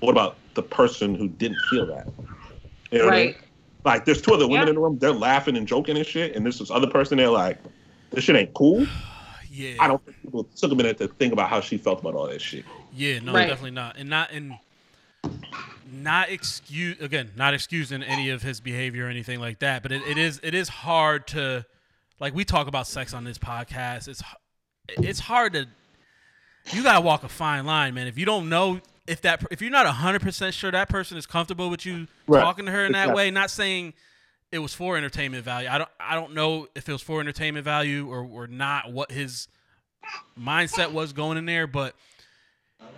what about the person who didn't feel that?" You know what I mean? Right. Like, there's two other women Yeah. in the room. They're laughing and joking and shit, and there's this other person. They're like, "This shit ain't cool." Yeah. I don't think people took a minute to think about how she felt about all that shit. Yeah, no, Right. definitely not, and not and not excuse again, not excusing any of his behavior or anything like that. But it, it is it is hard to like we talk about sex on this podcast. It's it's hard to you gotta walk a fine line, man. If you don't know if that if you're not hundred percent sure that person is comfortable with you Right. talking to her in that Exactly. way, not saying it was for entertainment value. I don't I don't know if it was for entertainment value or or not. What his mindset was going in there, but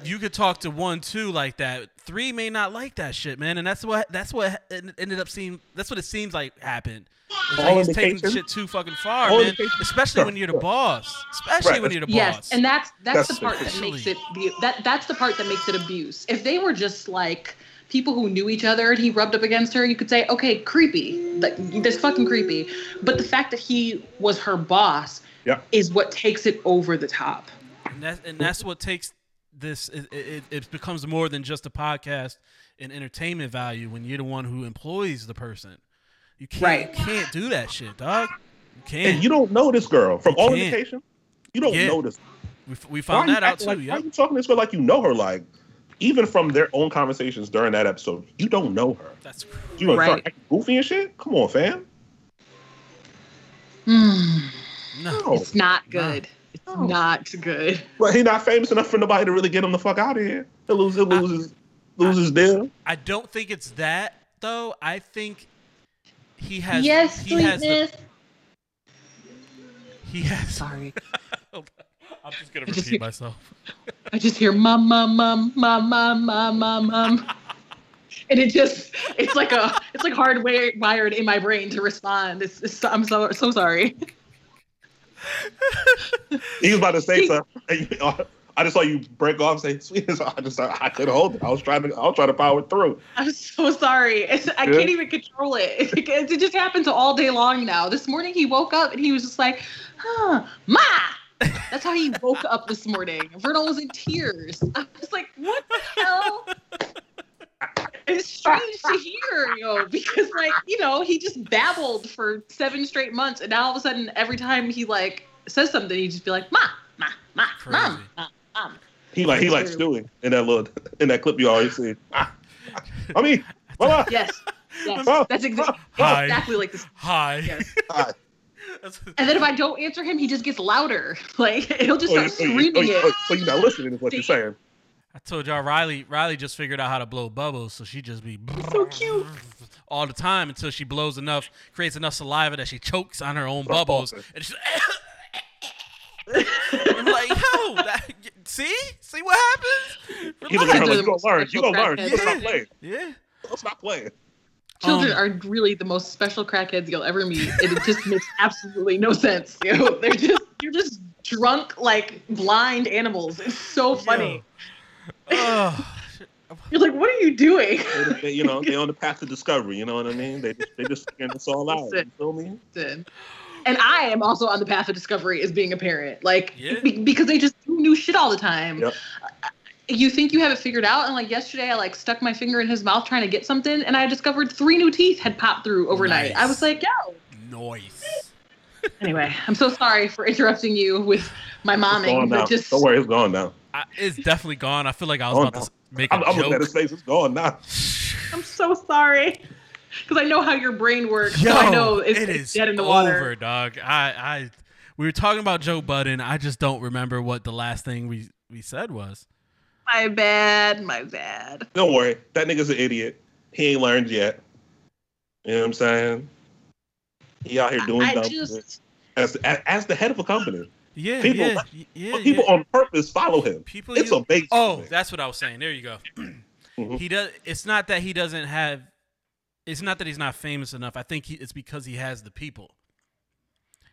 you could talk to one, two like that. Three may not like that shit, man, and that's what that's what ended up seeing. That's what it seems like happened. It's like he's taking shit too fucking far, all man. indications- Especially Sure, when you're the sure. boss. Especially Right, when you're the Yes, boss. Yes, and that's that's, That's the part that makes it that that's the part that makes it abuse. If they were just like people who knew each other and he rubbed up against her, you could say, okay, creepy. Like that's fucking creepy. But the fact that he was her boss Yeah. is what takes it over the top. and that's and that's what takes this. It, it, it becomes more than just a podcast and entertainment value when you're the one who employs the person. You can't Right. you can't do that shit, dog. You can't. And you don't know this girl from all can't. indications. You don't Yeah. know this. we, f- we found that out too. Like, yeah. Why are you talking to this girl like you know her? Like, even from their own conversations during that episode, you don't know her. That's You gonna Right. start acting goofy and shit? Come on, fam. Hmm. no. No. It's not good. It's No. not good. But he not famous enough for nobody to really get him the fuck out of here. He loses, lose, he'll lose his, lose deal. I don't think it's that though. I think he has. yes, he has the- sweetness. he has. Sorry. I'm just gonna I just repeat myself. I just hear mum, mum, mum, mum, mum, mum, mum, mum. And it just, it's like a, it's like hardwired in my brain to respond. It's, it's I'm so, so sorry. he was about to say something. I just saw you break off and say, "Sweet," so I just I couldn't hold it. I was trying to I was trying to power through. I'm so sorry. It's, I yeah. can't even control. It, it. it, just happens all day long now. This morning he woke up and he was just like, "Huh, ma, that's how he woke up this morning. Vernal was in tears. I was like, what the hell? It's strange to hear, yo, because like, you know, he just babbled for seven straight months and now all of a sudden every time he like says something, he just be like, Ma, Ma, Ma, Mom, Crazy. Ma, Mom. He like he like Stewie in that little in that clip you always see. Ah, I mean, mama, Yes. Yes. Mom, That's exa- Mom, Hi. exactly like this. Hi. Yes. Hi. That's- And then if I don't answer him, he just gets louder. Like he'll just Oh, start oh, oh, screaming oh, you- it. oh, So you're not listening to what you're saying. I told y'all Riley Riley just figured out how to blow bubbles, so she just be So cute. all the time until she blows enough, creates enough saliva that she chokes on her own bubbles, and she's I'm like, yo, that, see, see what happens? He look at her They're like, you gonna learn. You gonna learn. crackheads. Let's not play. Yeah. Let's not play. Children Um, are really the most special crackheads you'll ever meet. And it just makes absolutely no sense. You know, they're just you're just drunk like blind animals. It's so funny. Ugh. You're like, what are you doing? They- they- you know, they're on the path to discovery. You know what I mean? They just they just figuring this all out. You Listen. feel me? And I am also on the path of discovery as being a parent. Like Yeah. be- because they just do new shit all the time. Yep. You think you have it figured out, and like yesterday, I like stuck my finger in his mouth trying to get something, and I discovered three new teeth had popped through overnight. Nice. I was like, yo. Noise. Anyway, I'm so sorry for interrupting you with my It's momming, gone but just Don't worry, it's gone now. I, it's definitely gone. I feel like I was about no. to make a I'm, I'm looking at joke. his face. It's gone now. I'm so sorry. Because I know how your brain works. Yo, so I know it's, it it's is dead in the over, water. dog. I, I, we were talking about Joe Budden. I just don't remember what the last thing we we said was. My bad, my bad. Don't worry. That nigga's an idiot. He ain't learned yet. You know what I'm saying? He out here doing I dumb shit just, as, as as the head of a company. Yeah, People- yeah, yeah, But people yeah. on purpose follow him. People. It's use- amazing. Oh, to that's what I was saying. There you go. Mhm. He does. It's not that he doesn't have. It's not that he's not famous enough. I think he, it's because he has the people.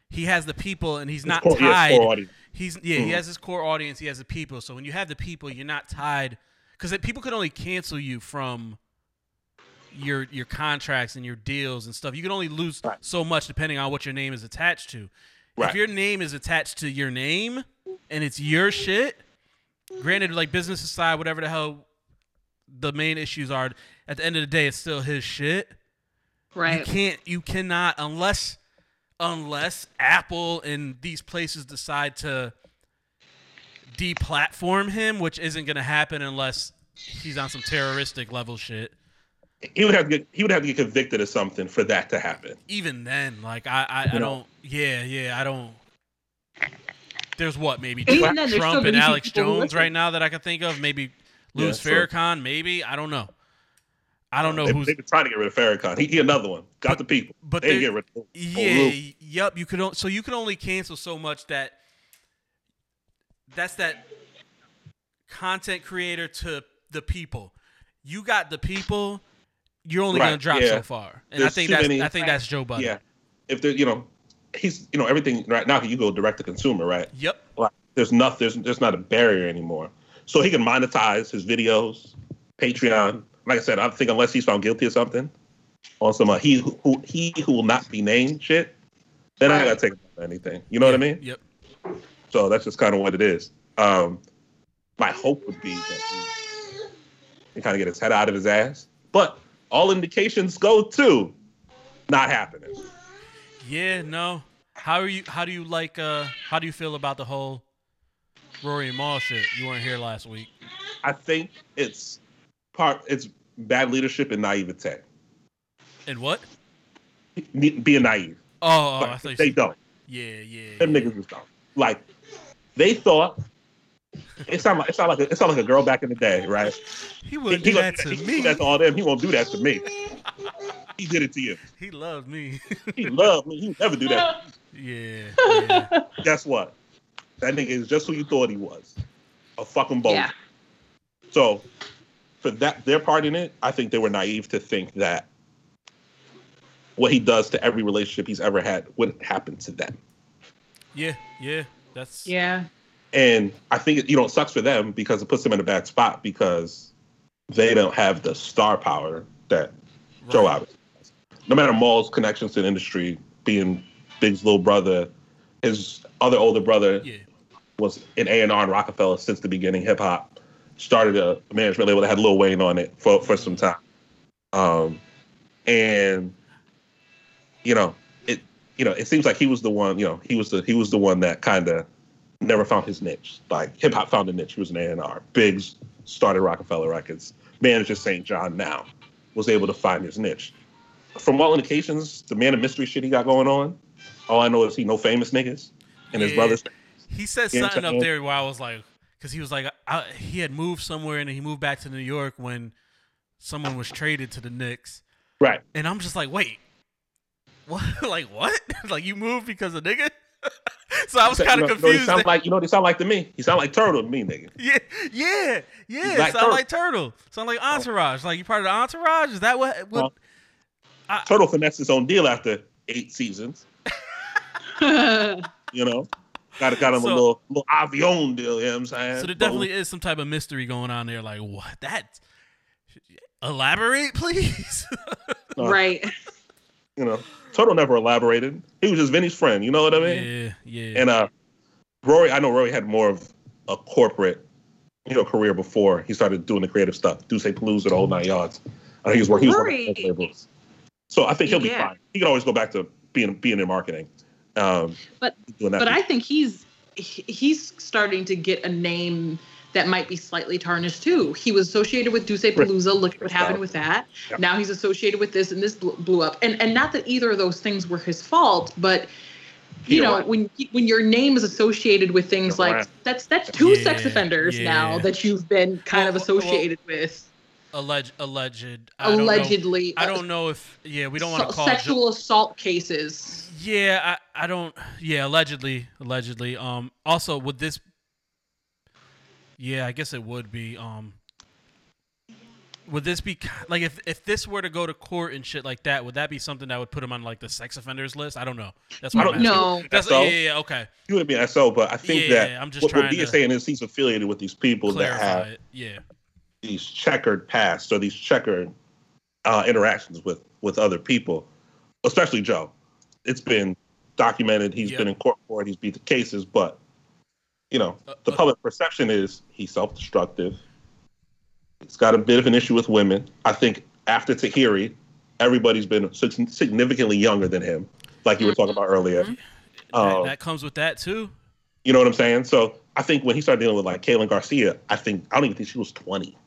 He has the people, and he's His not core- yeah, tied. Core audience. He's yeah. He Mhm. has his core audience. He has the people. So when you have the people, you're not tied because people could only cancel you from your your contracts and your deals and stuff. You can only lose Right. so much depending on what your name is attached to. If your name is attached to your name and it's your shit, granted, like business aside, whatever the hell the main issues are, at the end of the day, it's still his shit. Right. You can't, you cannot, unless, unless Apple and these places decide to deplatform him, which isn't gonna happen unless he's on some terroristic level shit. He would have to get he would have to get convicted of something for that to happen. Even then, like I, I, I don't, yeah, yeah, I don't. There's what maybe Even Trump, then, Trump still and Alex Jones listen. right now that I can think of. Maybe Louis Yeah, sure. Farrakhan. Maybe I don't know. I don't know They, who's. they've been trying to get rid of Farrakhan. He, he another one. Got the people. but they get rid of. Yeah, Luke. yep. You could so you can only cancel so much that that's that content creator to the people. You got the people. You're only gonna drop yeah. so far, and I think that's many- I think Right. that's Joe Budden. Yeah. If there, you know, he's you know everything right now. You go direct to consumer, right? Yep. Like there's nothing. There's there's not a barrier anymore. So he can monetize his videos, Patreon. Like I said, I think unless he's found guilty of something, on some uh, he who, he who will not be named shit, then I gotta take anything. You know what I mean? Yep. So that's just kind of what it is. Um, my hope would be that he can kind of get his head out of his ass, but all indications go to not happening. Yeah. No. How are you? How do you like? Uh, how do you feel about the whole Rory and Mal shit? You weren't here last week. I think it's part it's bad leadership and naivete. And what? Being naive. Oh, oh Like, I thought you they said- don't. Yeah, yeah. Them yeah. niggas just don't. Like they thought it sound like it sound like a, it sound like a girl back in the day, right? He He, wouldn't he do gonna that to he, me. do that to all them. He won't do that to me. He did it to you. He loved me. He loved me. He would never do that. yeah. yeah. Guess what? That nigga is just who you thought he was. A fucking boulder. Yeah. So for that their part in it, I think they were naive to think that what he does to every relationship he's ever had wouldn't happen to them. Yeah, yeah. That's Yeah. And I think you know it sucks for them because it puts them in a bad spot because they don't have the star power that Joe right. Allen. has. No matter Mal's connections to the industry, being Big's little brother, his other older brother Yeah. was in A and R and Rockefeller since the beginning. Hip hop started a management label that had Lil Wayne on it for for some time, um, and you know it. You know, it seems like he was the one. You know, he was the he was the one that kind of never found his niche. Like hip hop found a niche. He was an A and R. Biggs started Rockefeller Records. Manager St. John now was able to find his niche. From all indications, the man of mystery shit he got going on. All I know is he know famous niggas, and his Yeah. brothers. He said something up there where I was like, because he was like, I, he had moved somewhere and he moved back to New York when someone was traded to the Knicks, Right. and I'm just like, wait, what? like what? like you moved because of nigga? so I was kind of know, you know what he confused. sound like you know what he sound like to me. He sound like Turtle to me, nigga. yeah, yeah, yeah. Black Sound Turtle. like Turtle. Sound like oh. Entourage. Like you part of the Entourage? Is that what? Uh-huh. what Well, Turtle finessed his own deal after eight seasons. You know, got got him So- a little little avion deal. You know what I'm saying? so there definitely is some type of mystery going on there. Like what? That elaborate, please. Uh, right. you know, Turtle never elaborated. He was just Vinny's friend. You know what I mean? yeah, yeah. And uh, Rory, I know Rory had more of a corporate, you know, career before he started doing the creative stuff. Dussé Palooza, the whole nine yards. I think he was working. He was working on Rory- labels. So I think he'll be Yeah. fine. He can always go back to being being in marketing. Um, But- doing that but I think he's he's starting to get a name that might be slightly tarnished too. He was associated with Dussé Palooza. Look at what happened with that. Yep. Now he's associated with this, and this blew up. And and not that either of those things were his fault, but you Either know way. when when your name is associated with things Either like way. that's that's two sex offenders yeah. now that you've been kind Well, of well, associated with alleged, alleged. I don't know- allegedly. I uh, don't know if yeah, we don't want to call sexual assault cases. Yeah, I, I don't. Yeah, allegedly, allegedly. Um. Also, would this? Yeah, I guess it would be. Um. Would this be like if if this were to go to court and shit like that? Would that be something that would put him on like the sex offenders list? I don't know. That's what I what don't I'm. No, That's So- yeah, yeah, yeah, okay. he would be an SO, but I think Yeah, that I'm just what, what trying B to is saying is he's affiliated with these people that have it. Yeah. These checkered pasts or these checkered uh, interactions with with other people, especially Joe. It's been documented. He's Yep. been in court for it. He's beat the cases, but you know Uh, the uh, public perception is he's self-destructive. He's got a bit of an issue with women. I think after Tahiry, everybody's been significantly younger than him, like you were talking about earlier. That, Um, that comes with that too. you know what I'm saying? So I think when he started dealing with like Kaylin Garcia, I think I don't even think she was 20.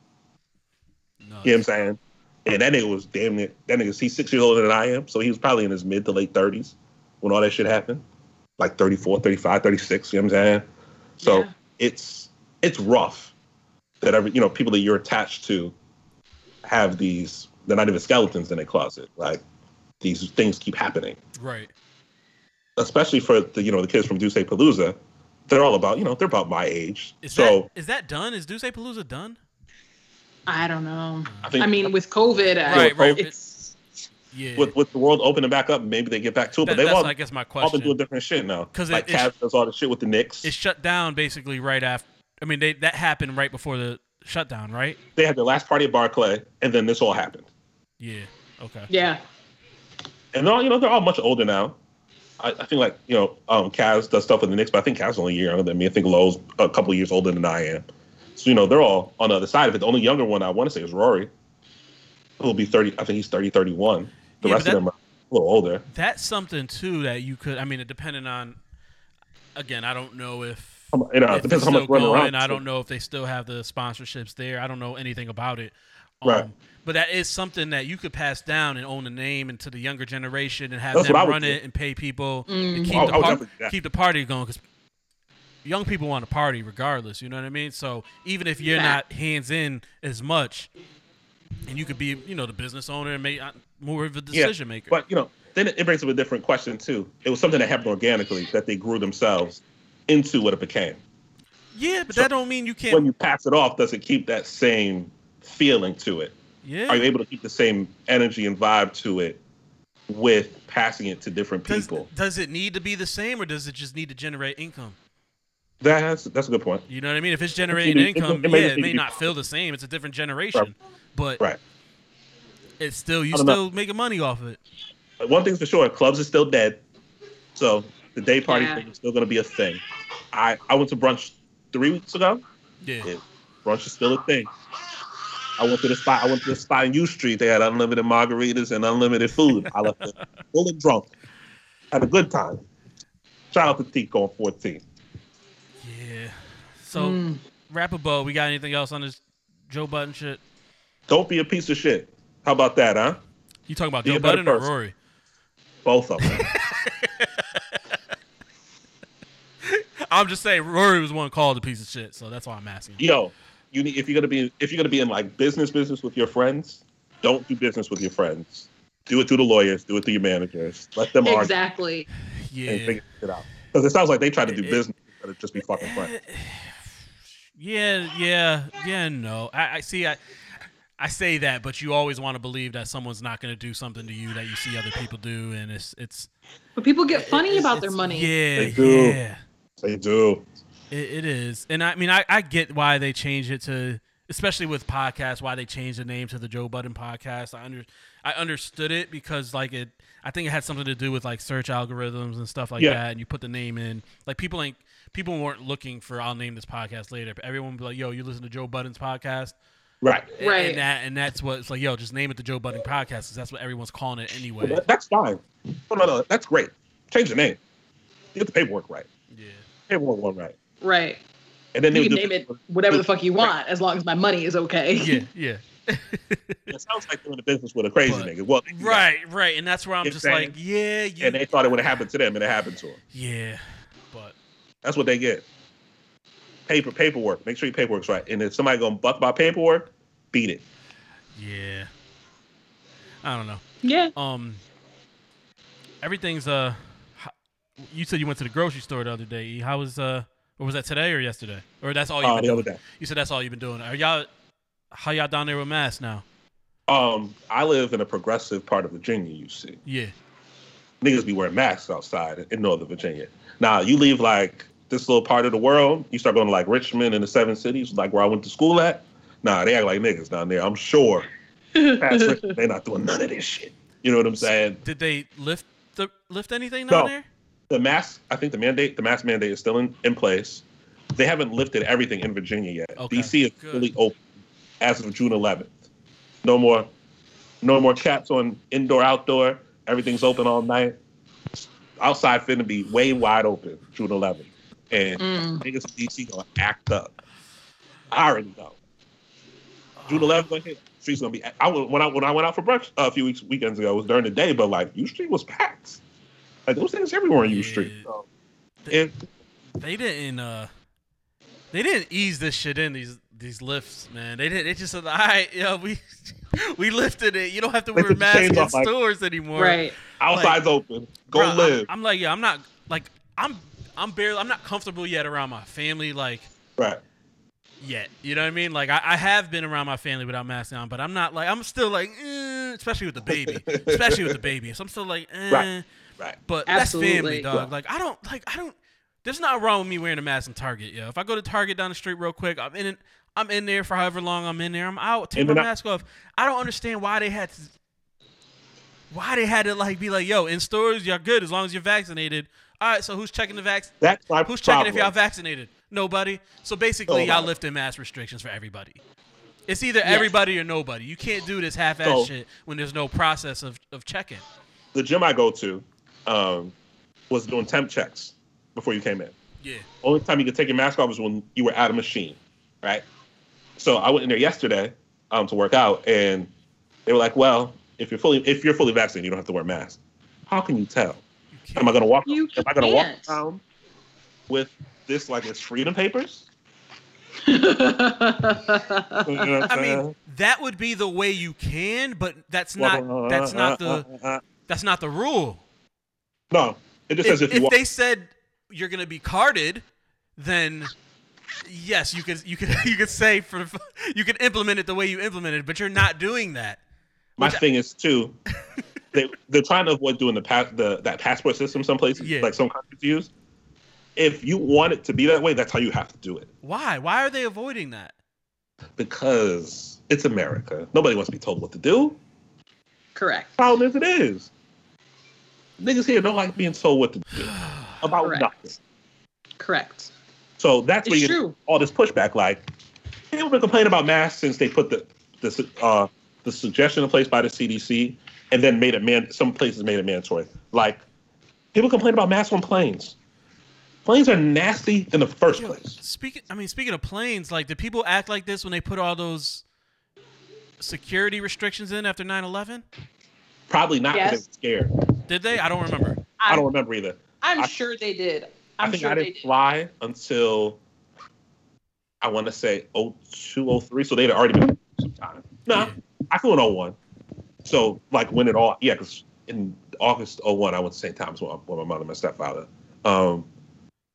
You know what I'm saying? And that nigga was damn near that nigga. He's six years older than I am, so he was probably in his mid to late 30s when all that shit happened, like 34, 35, 36. You know what I'm saying? So Yeah. it's it's rough that every you know people that you're attached to have these. They're not even skeletons in a closet. Like these things keep happening, Right. especially for the you know the kids from Dussé Palooza. They're all about you know they're about my age. Is so that is that done? Is Dussé Palooza done? I don't know. I think I mean, with COVID, I- Right, right. it's Yeah. with with the world opening back up, maybe they get back to it. That- but they've that's all, I guess my question. all question. been doing different shit now. 'Cause it- like it's- Cavs does all the shit with the Knicks. it shut down basically right after. I mean, they that happened right before the shutdown, right? They had their last party at Barclay, and then this all happened. Yeah. Okay. yeah. And they're all, you know, they're all much older now. I, I think like you know, um, Cavs does stuff with the Knicks, but I think Cavs only a year younger than me. I think Lowe's a couple years older than I am. So you know, they're all on the other side of it. The only younger one I want to say is Rory, He'll be thirty. I think he's 30, 31. The Yeah, rest but of them are a little older. That's something too that you could. I mean, it depending on. Again, I don't know if. You know, if it depends it's how much still running going. around. I don't know if they still have the sponsorships there. I don't know anything about it. Right. But that is something that you could pass down and own the name into the younger generation and have That's them what I would run do. it and pay people Mm. and keep I- the par- definitely do keep the party going because young people want to party regardless. You know what I mean? So even if you're Fact. not hands in as much, and you could be you know the business owner and make uh, more of a decision maker. But you know, then it, it brings up a different question too. It was something that happened organically that they grew themselves. into what it became. Yeah, but So, that don't mean you can't. When you pass it off, does it keep that same feeling to it? yeah. Are you able to keep the same energy and vibe to it with passing it to different does, people? does it need to be the same, or does it just need to generate income? That's that's a good point. You know what I mean? If it's generating it- it- income, it may yeah, it may not feel the same. It's a different generation, Right. but Right. it's still you I don't know. still making money off it. One thing's for sure, clubs are still dead. So the day party Yeah. thing is still going to be a thing. I, I went to brunch three weeks ago. Yeah. Yeah. Brunch is still a thing. I went to the spot. I went to the spot in U Street. They had unlimited margaritas and unlimited food. I left it full and drunk. Had a good time. Shout out to Tico on 14. Yeah. So Mm. wrap a bow. We got anything else on this Joe Budden shit? Don't be a piece of shit. How about that, huh? You talking about Be a Joe better Budden or. Rory? Both of them. I'm just saying Rory was one called a piece of shit, so that's why I'm asking. Yo, you need if you're gonna be if you're gonna be in like business business with your friends, don't do business with your friends. Do it through the lawyers. Do it through your managers. Let them argue Exactly. and Yeah. figure it out. Because it sounds like they try to do It- business instead of just be fucking friends. Yeah, yeah, yeah. No, I, I see. I, I say that, but you always want to believe that someone's not going to do something to you that you see other people do, and it's it's But people get funny it's- about their money. Yeah, They do. yeah. They do. It, it is, and I mean, I, I get why they changed it to, especially with podcasts, why they changed the name to the Joe Budden podcast. I under, I understood it because like it, I think it had something to do with like search algorithms and stuff like Yeah. that. And you put the name in, like people ain't, people weren't looking for I'll name this podcast later, but everyone would be like, yo, you listen to Joe Budden's podcast, Right. And- Right. And that, and that's what it's like, yo, just name it the Joe Budden podcast because that's what everyone's calling it anyway. That- that's fine. No, no, no. That's great. Change the name. Get the paperwork right. Yeah. Paperwork one right. Right. And then You can name do- it whatever the fuck you want, as long as my money is okay. Yeah, yeah. It sounds like doing the business with a crazy But- nigga. Well, they do right, right. And that's where I'm just banged. like, yeah, you, And they thought it would have happened to them, and it happened to them. yeah. But That's what they get. Paper, paperwork. Make sure your paperwork's right. And if somebody gonna buck my paperwork, beat it. Yeah. I don't know. Yeah. Um everything's uh you said you went to the grocery store the other day. E. How was uh or was that today or yesterday? Or that's all you've Uh, been the doing? other day. You said that's all you've been doing. Are y'all how y'all down there with masks now? Um, I live in a progressive part of Virginia. You see, Yeah. Niggas be wearing masks outside in Northern Virginia. Now you leave like this little part of the world, you start going to like Richmond and the seven cities, like where I went to school at. Nah, they act like niggas down there. I'm sure. Past Richmond, they not doing none of this shit. You know what I'm saying? Did they lift the lift anything down No. there? The mask, I think the mandate, the mask mandate is still in, in place. They haven't lifted everything in Virginia yet. Okay, DC is good. fully open as of June 11th. No more, no more caps on indoor, outdoor. Everything's open all night. Outside finna be way wide open June 11th, and Mm. niggas in DC gonna act up. I already know. June 11th gonna hit. Streets gonna be. I was when I when I went out for brunch uh, a few weeks weekends ago. It was during the day, but like U Street was packed. Like those things everywhere in U Street. Yeah. So, They- it, They didn't uh they didn't ease this shit in these these lifts, man. They didn't. They just said, "All right, yeah, we we lifted it. You don't have to wear masks in off, like- stores anymore." Right. outside's open. Go Bruh, I'm- live. I'm, like, yeah, I'm not like I'm I'm barely I'm not comfortable yet around my family like right. yet. You know what I mean? Like I, I have been around my family without masks on, but I'm not like I'm still like, eh, especially with the baby, especially with the baby. So I'm still like, eh. Right. Right. But that's family, Absolutely. dog. Right. Like I don't like I don't. There's not wrong with me wearing a mask in Target. Yo, if I go to Target down the street real quick, I'm in. it- I'm in there for however long I'm in there. I'm out. Take And my I- mask off. I don't understand why they had to. Why they had to like be like, yo, in stores you're good as long as you're vaccinated. All right, so who's checking the vax? That's my Who's problem. checking if y'all vaccinated? Nobody. So basically, y'all lifting mask restrictions for everybody. It's either Yes. everybody or nobody. You can't do this half-ass So- shit when there's no process of, of checking. the gym I go to um, was doing temp checks before you came in. Yeah. Only time you could take your mask off was when you were at a machine, right? So I went in there yesterday um, to work out, and they were like, "Well, if you're fully if you're fully vaccinated, you don't have to wear a mask." How can you tell? You. Am I gonna walk? You am I gonna walk around with this like it's freedom papers? You know I mean, that would be the way you can, but that's not that's not the uh, that's not the rule. no. It just If, says if, if you walk. they said you're gonna be carded, then yes, you could you could you could say for you could implement it the way you implemented, but you're not doing that. My Which- thing is too, they they're trying to avoid doing the pass the that passport system some places, Yeah. like some countries use. If you want it to be that way, that's how you have to do it. Why? Why are they avoiding that? Because it's America. Nobody wants to be told what to do. Correct. Problem is, it is. Niggas here don't like being told what to do about Correct. nothing. Correct. So that's where It's you get all this pushback. Like people have been complaining about masks since they put the the uh, the suggestion in place by the CDC, and then made it man. Some places made it mandatory. Like people complain about masks on planes. Planes are nasty in the first Yo, place. speaking, I mean, speaking of planes, like, did people act like this when they put all those security restrictions in after 9/11? Probably not because Yes. they were scared. Did they? I don't remember. I I'm, don't remember either. I'm I- sure they did. I'm I think sure I didn't did. fly until I want to say 02, 03. So they'd already been some time. No, Yeah. I flew in 01. So like when it all, yeah, because in August 01, I went to St. Thomas with, with my mother and my stepfather. Um,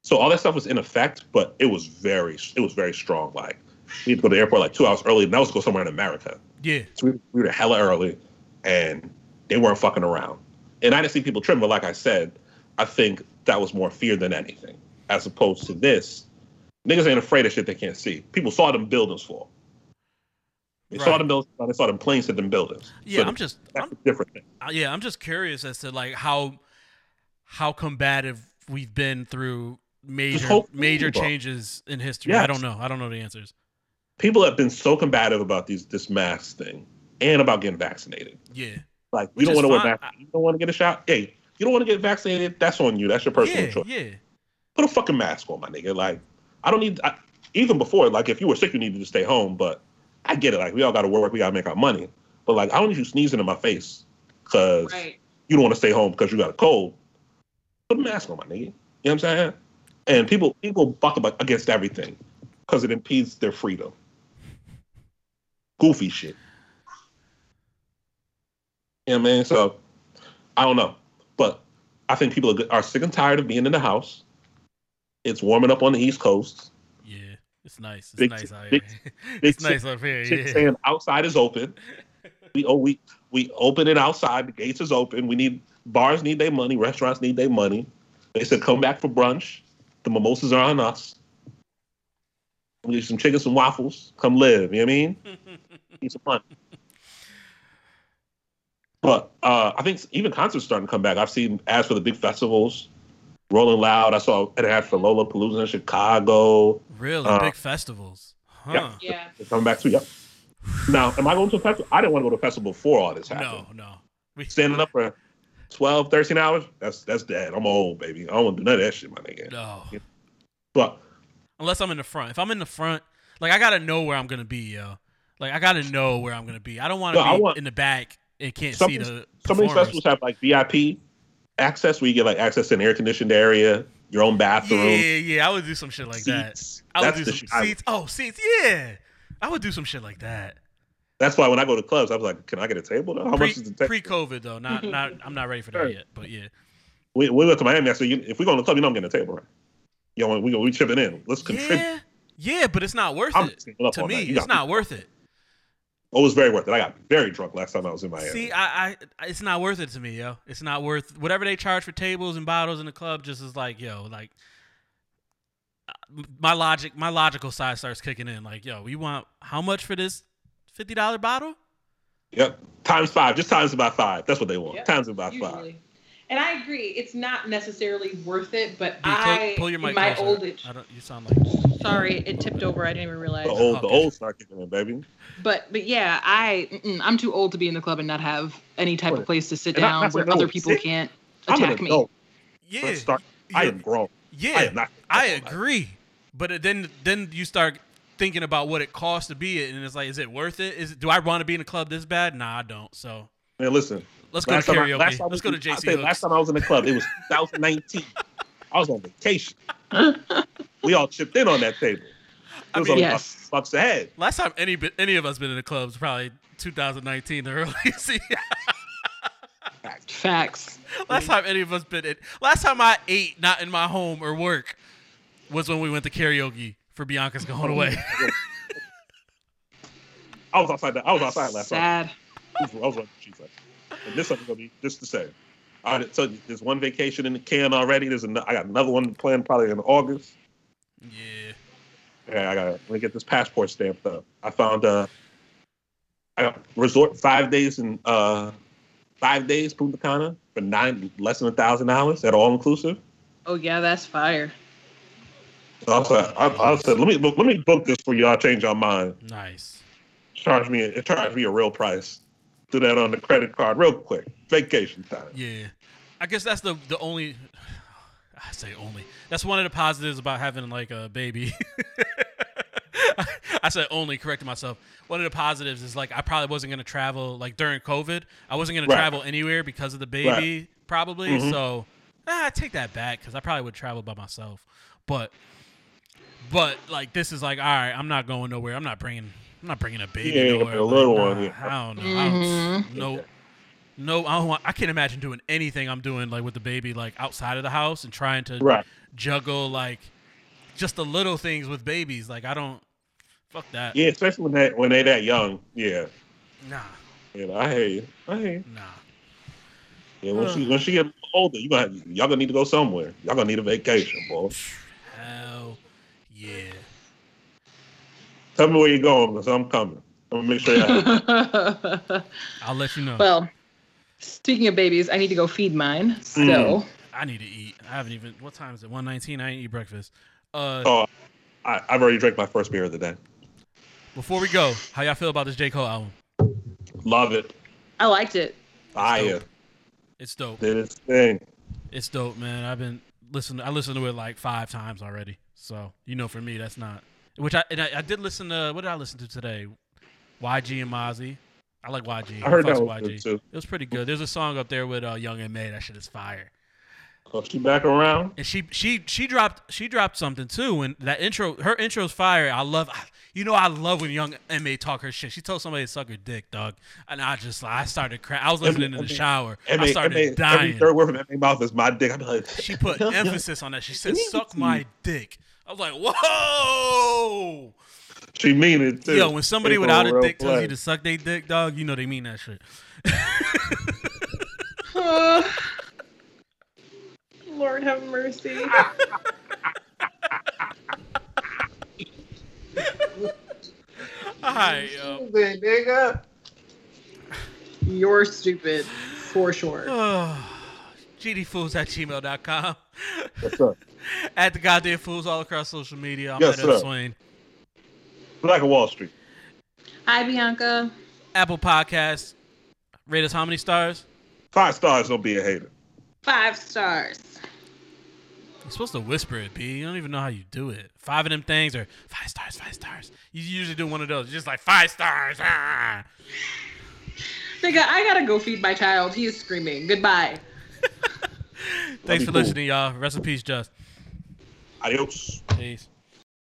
so all that stuff was in effect, but it was very, it was very strong. Like we had to go to the airport like two hours early, and that was to go somewhere in America. Yeah. So we, we were hella early, and they weren't fucking around. And I didn't see people trim, but like I said, I think that was more fear than anything, as opposed to this. Niggas ain't afraid of shit they can't see. People saw them buildings fall. They saw them buildings. They saw them planes hit them buildings. Yeah, So I'm just, that's I'm, a different thing. uh, yeah, I'm just curious as to like how how combative we've been through major major changes in history. I don't know. I don't know the answers. People have been so combative about these this mask thing and about getting vaccinated. Yeah. Like Which you don't want to wear fine. mask. You don't want to get a shot. Hey, you don't want to get vaccinated. That's on you. That's your personal yeah, choice. yeah. put a fucking mask on, my nigga. Like, I don't need, I, even before, like, if you were sick, you needed to stay home. But I get it. Like, we all got to work. We got to make our money. But, like, I don't need you sneezing in my face because Right. you don't want to stay home because you got a cold. Put a mask on, my nigga. You know what I'm saying? And people, people buck up against everything because it impedes their freedom. Goofy shit. You know what I mean? So, I don't know. I think people are, are sick and tired of being in the house. It's warming up on the East Coast. Yeah. It's nice. It's Big- nice out big- here. big it's nice up here. Yeah. saying outside is open. We oh we we open it outside. The gates is open. We need bars need their money. Restaurants need their money. They said come back for brunch. The mimosas are on us. We need some chicken, some waffles. Come live. You know what I mean? Need some money. But uh, I think even concerts starting to come back. I've seen ads for the big festivals. Rolling Loud. I saw an ad for Lollapalooza in Chicago. Really Uh, big festivals. Huh. yeah. Yeah. They're coming back too. Yep. Now, am I going to a festival? I didn't want to go to a festival before all this happened. No, no. We, Standing up for 12, 13 hours, that's that's dead. I'm old, baby. I don't want to do none of that shit, my nigga. no. But Unless I'm in the front. If I'm in the front, like I gotta know where I'm gonna be, yo. Like I gotta know where I'm gonna be. I don't want to No, be want- in the back and can't Some- see the. some of these performers. festivals have like VIP access where you get like access to an air conditioned area, your own bathroom. Yeah, yeah. I would do some shit like that. seats. I would That's do some shit I- seats. Oh, seats. Yeah. I would do some shit like that. That's why when I go to clubs, I was like, "Can I get a table? Though? How Pre, much is the table?" pre-COVID though, not mm-hmm. not. I'm not ready for that Sure. yet. But yeah. we, we went to Miami. I said, you, "If we go to the club, you know I'm getting a table, right? You know, we we chipping in. Let's contribute." Yeah. Yeah, but it's not worth I'm it. To me, night. You it's got- not worth it. Oh, it was very worth it. I got very drunk last time I was in Miami. See, I, I, it's not worth it to me, yo. It's not worth whatever they charge for tables and bottles in the club. Just is like, yo, like uh, my logic, my logical side starts kicking in. Like, yo, you want how much for this fifty dollar bottle? Yep. Times five. Just times about five. That's what they want. Yep. Times about five. And I agree, it's not necessarily worth it, but B, clo- I, pull your mic my closer. old age, I don't. You sound like sorry, it tipped over. I didn't even realize. The old, the Okay. old start kicking in, baby. But but yeah, I I'm too old to be in the club and not have any type of place to sit And down that's where other people sit- can't I'm an attack me. yeah. Let's start. I you're- am grown. Yeah, I am not. I all night. agree. But then then you start thinking about what it costs to be it, and it's like, is it worth it? Is it, do I want to be in a club this bad? Nah, I don't. So Man, listen. let's go to time I- last time let's we- go to I JC. last time I was in the club, it was 2019. I was on vacation. we all chipped in on that table. It I was mean- only Yes. bucks, bucks ahead. Last time any any of us been in the clubs probably 2019 the early see Facts. last time any of us been in last time I ate not in my home or work was when we went to karaoke for Bianca's going oh, away. I was outside. That, I was outside last night. Sad. I was, I was watching Chiefs last. And this summer's gonna be just the same. I already told there's one vacation in the can already. There's an, I got another one planned probably in August. yeah. Yeah, I gotta let me get this passport stamped up. I found uh, I resort five days in uh, five days Punta Cana for nine less than a thousand dollars at all inclusive. Oh yeah, that's fire. So I was like, I, I said, let me let me book this for y'all. Change your mind. Nice. Charge me it charged me a real price. Do that on the credit card real quick. Vacation time. Yeah. I guess that's the the only I say only. That's one of the positives about having like a baby. I said only correcting myself. One of the positives is like I probably wasn't gonna travel like during COVID. I wasn't gonna Right. travel anywhere because of the baby, probably. Mhm. So ah, I take that back because I probably would travel by myself. But but like this is like all right. I'm not going nowhere. I'm not bringing. I'm not bringing a baby Yeah, nowhere. a little Like, one, nah, yeah. I don't know. I don't- Mhm. No, no. I don't want. I can't imagine doing anything I'm doing like with the baby like outside of the house and trying to Right. juggle like just the little things with babies. Like I don't. Fuck that. Yeah, especially when they when they that young. Yeah. Nah. You know, I hear you. I hear you. Nah. Yeah, when she when she get older, you gonna y'all gonna need to go somewhere. Y'all gonna need a vacation, boy. Hell yeah. Tell me where you're going, because I'm coming. I'm gonna make sure. Y'all I'll let you know. well, speaking of babies, I need to go feed mine. So I need to eat. I haven't even. What time is it? One nineteen. I ain't eat breakfast. Uh, oh, I, I've already drank my first beer of the day. before we go, how y'all feel about this J Cole album? Love it. I liked it. Fire. It's dope. Did its thing. It's dope, man. I've been listening. I listened to it like five times already. So you know, for me, that's not. Which I and I, I did listen to. What did I listen to today? YG and Mozzy. I like YG. I heard fucks that YG. too. It was pretty good. There's a song up there with uh, Young and May. That shit is fire. Oh, she back around. And she she she dropped she dropped something too. And that intro, her intro's fire. I love. You know, I love when Young M.A. talk her shit. She told somebody to suck her dick, dog. And I just I started crying. I was listening in the shower. I started Emmy- Every third word from Emmy mouth is my dick. I'm like, She put emphasis on that. She said, "Suck my dick." I was like, "Whoa!" She mean it too. Yo, when somebody Take without a real dick tells you to suck their dick, dog, you know they mean that shit. Lord have mercy. All right, yo. nigga. You're stupid, for sure. GDFools at gmail.com. What's up? At the goddamn fools all across social media. I'm Yes, at Ev sir. Swain. Black of Wall Street. Hi, Bianca. Apple Podcasts. Rate us how many stars? Five stars. Don't be a hater. Five stars. You're supposed to whisper it, B. You don't even know how you do it. Five of them things are five stars, five stars. You usually do one of those. You're just like five stars. Ah. Nigga, I gotta go feed my child. He is screaming. Goodbye. Thanks for cool. listening, y'all. Rest in peace, Just. Adios. Peace.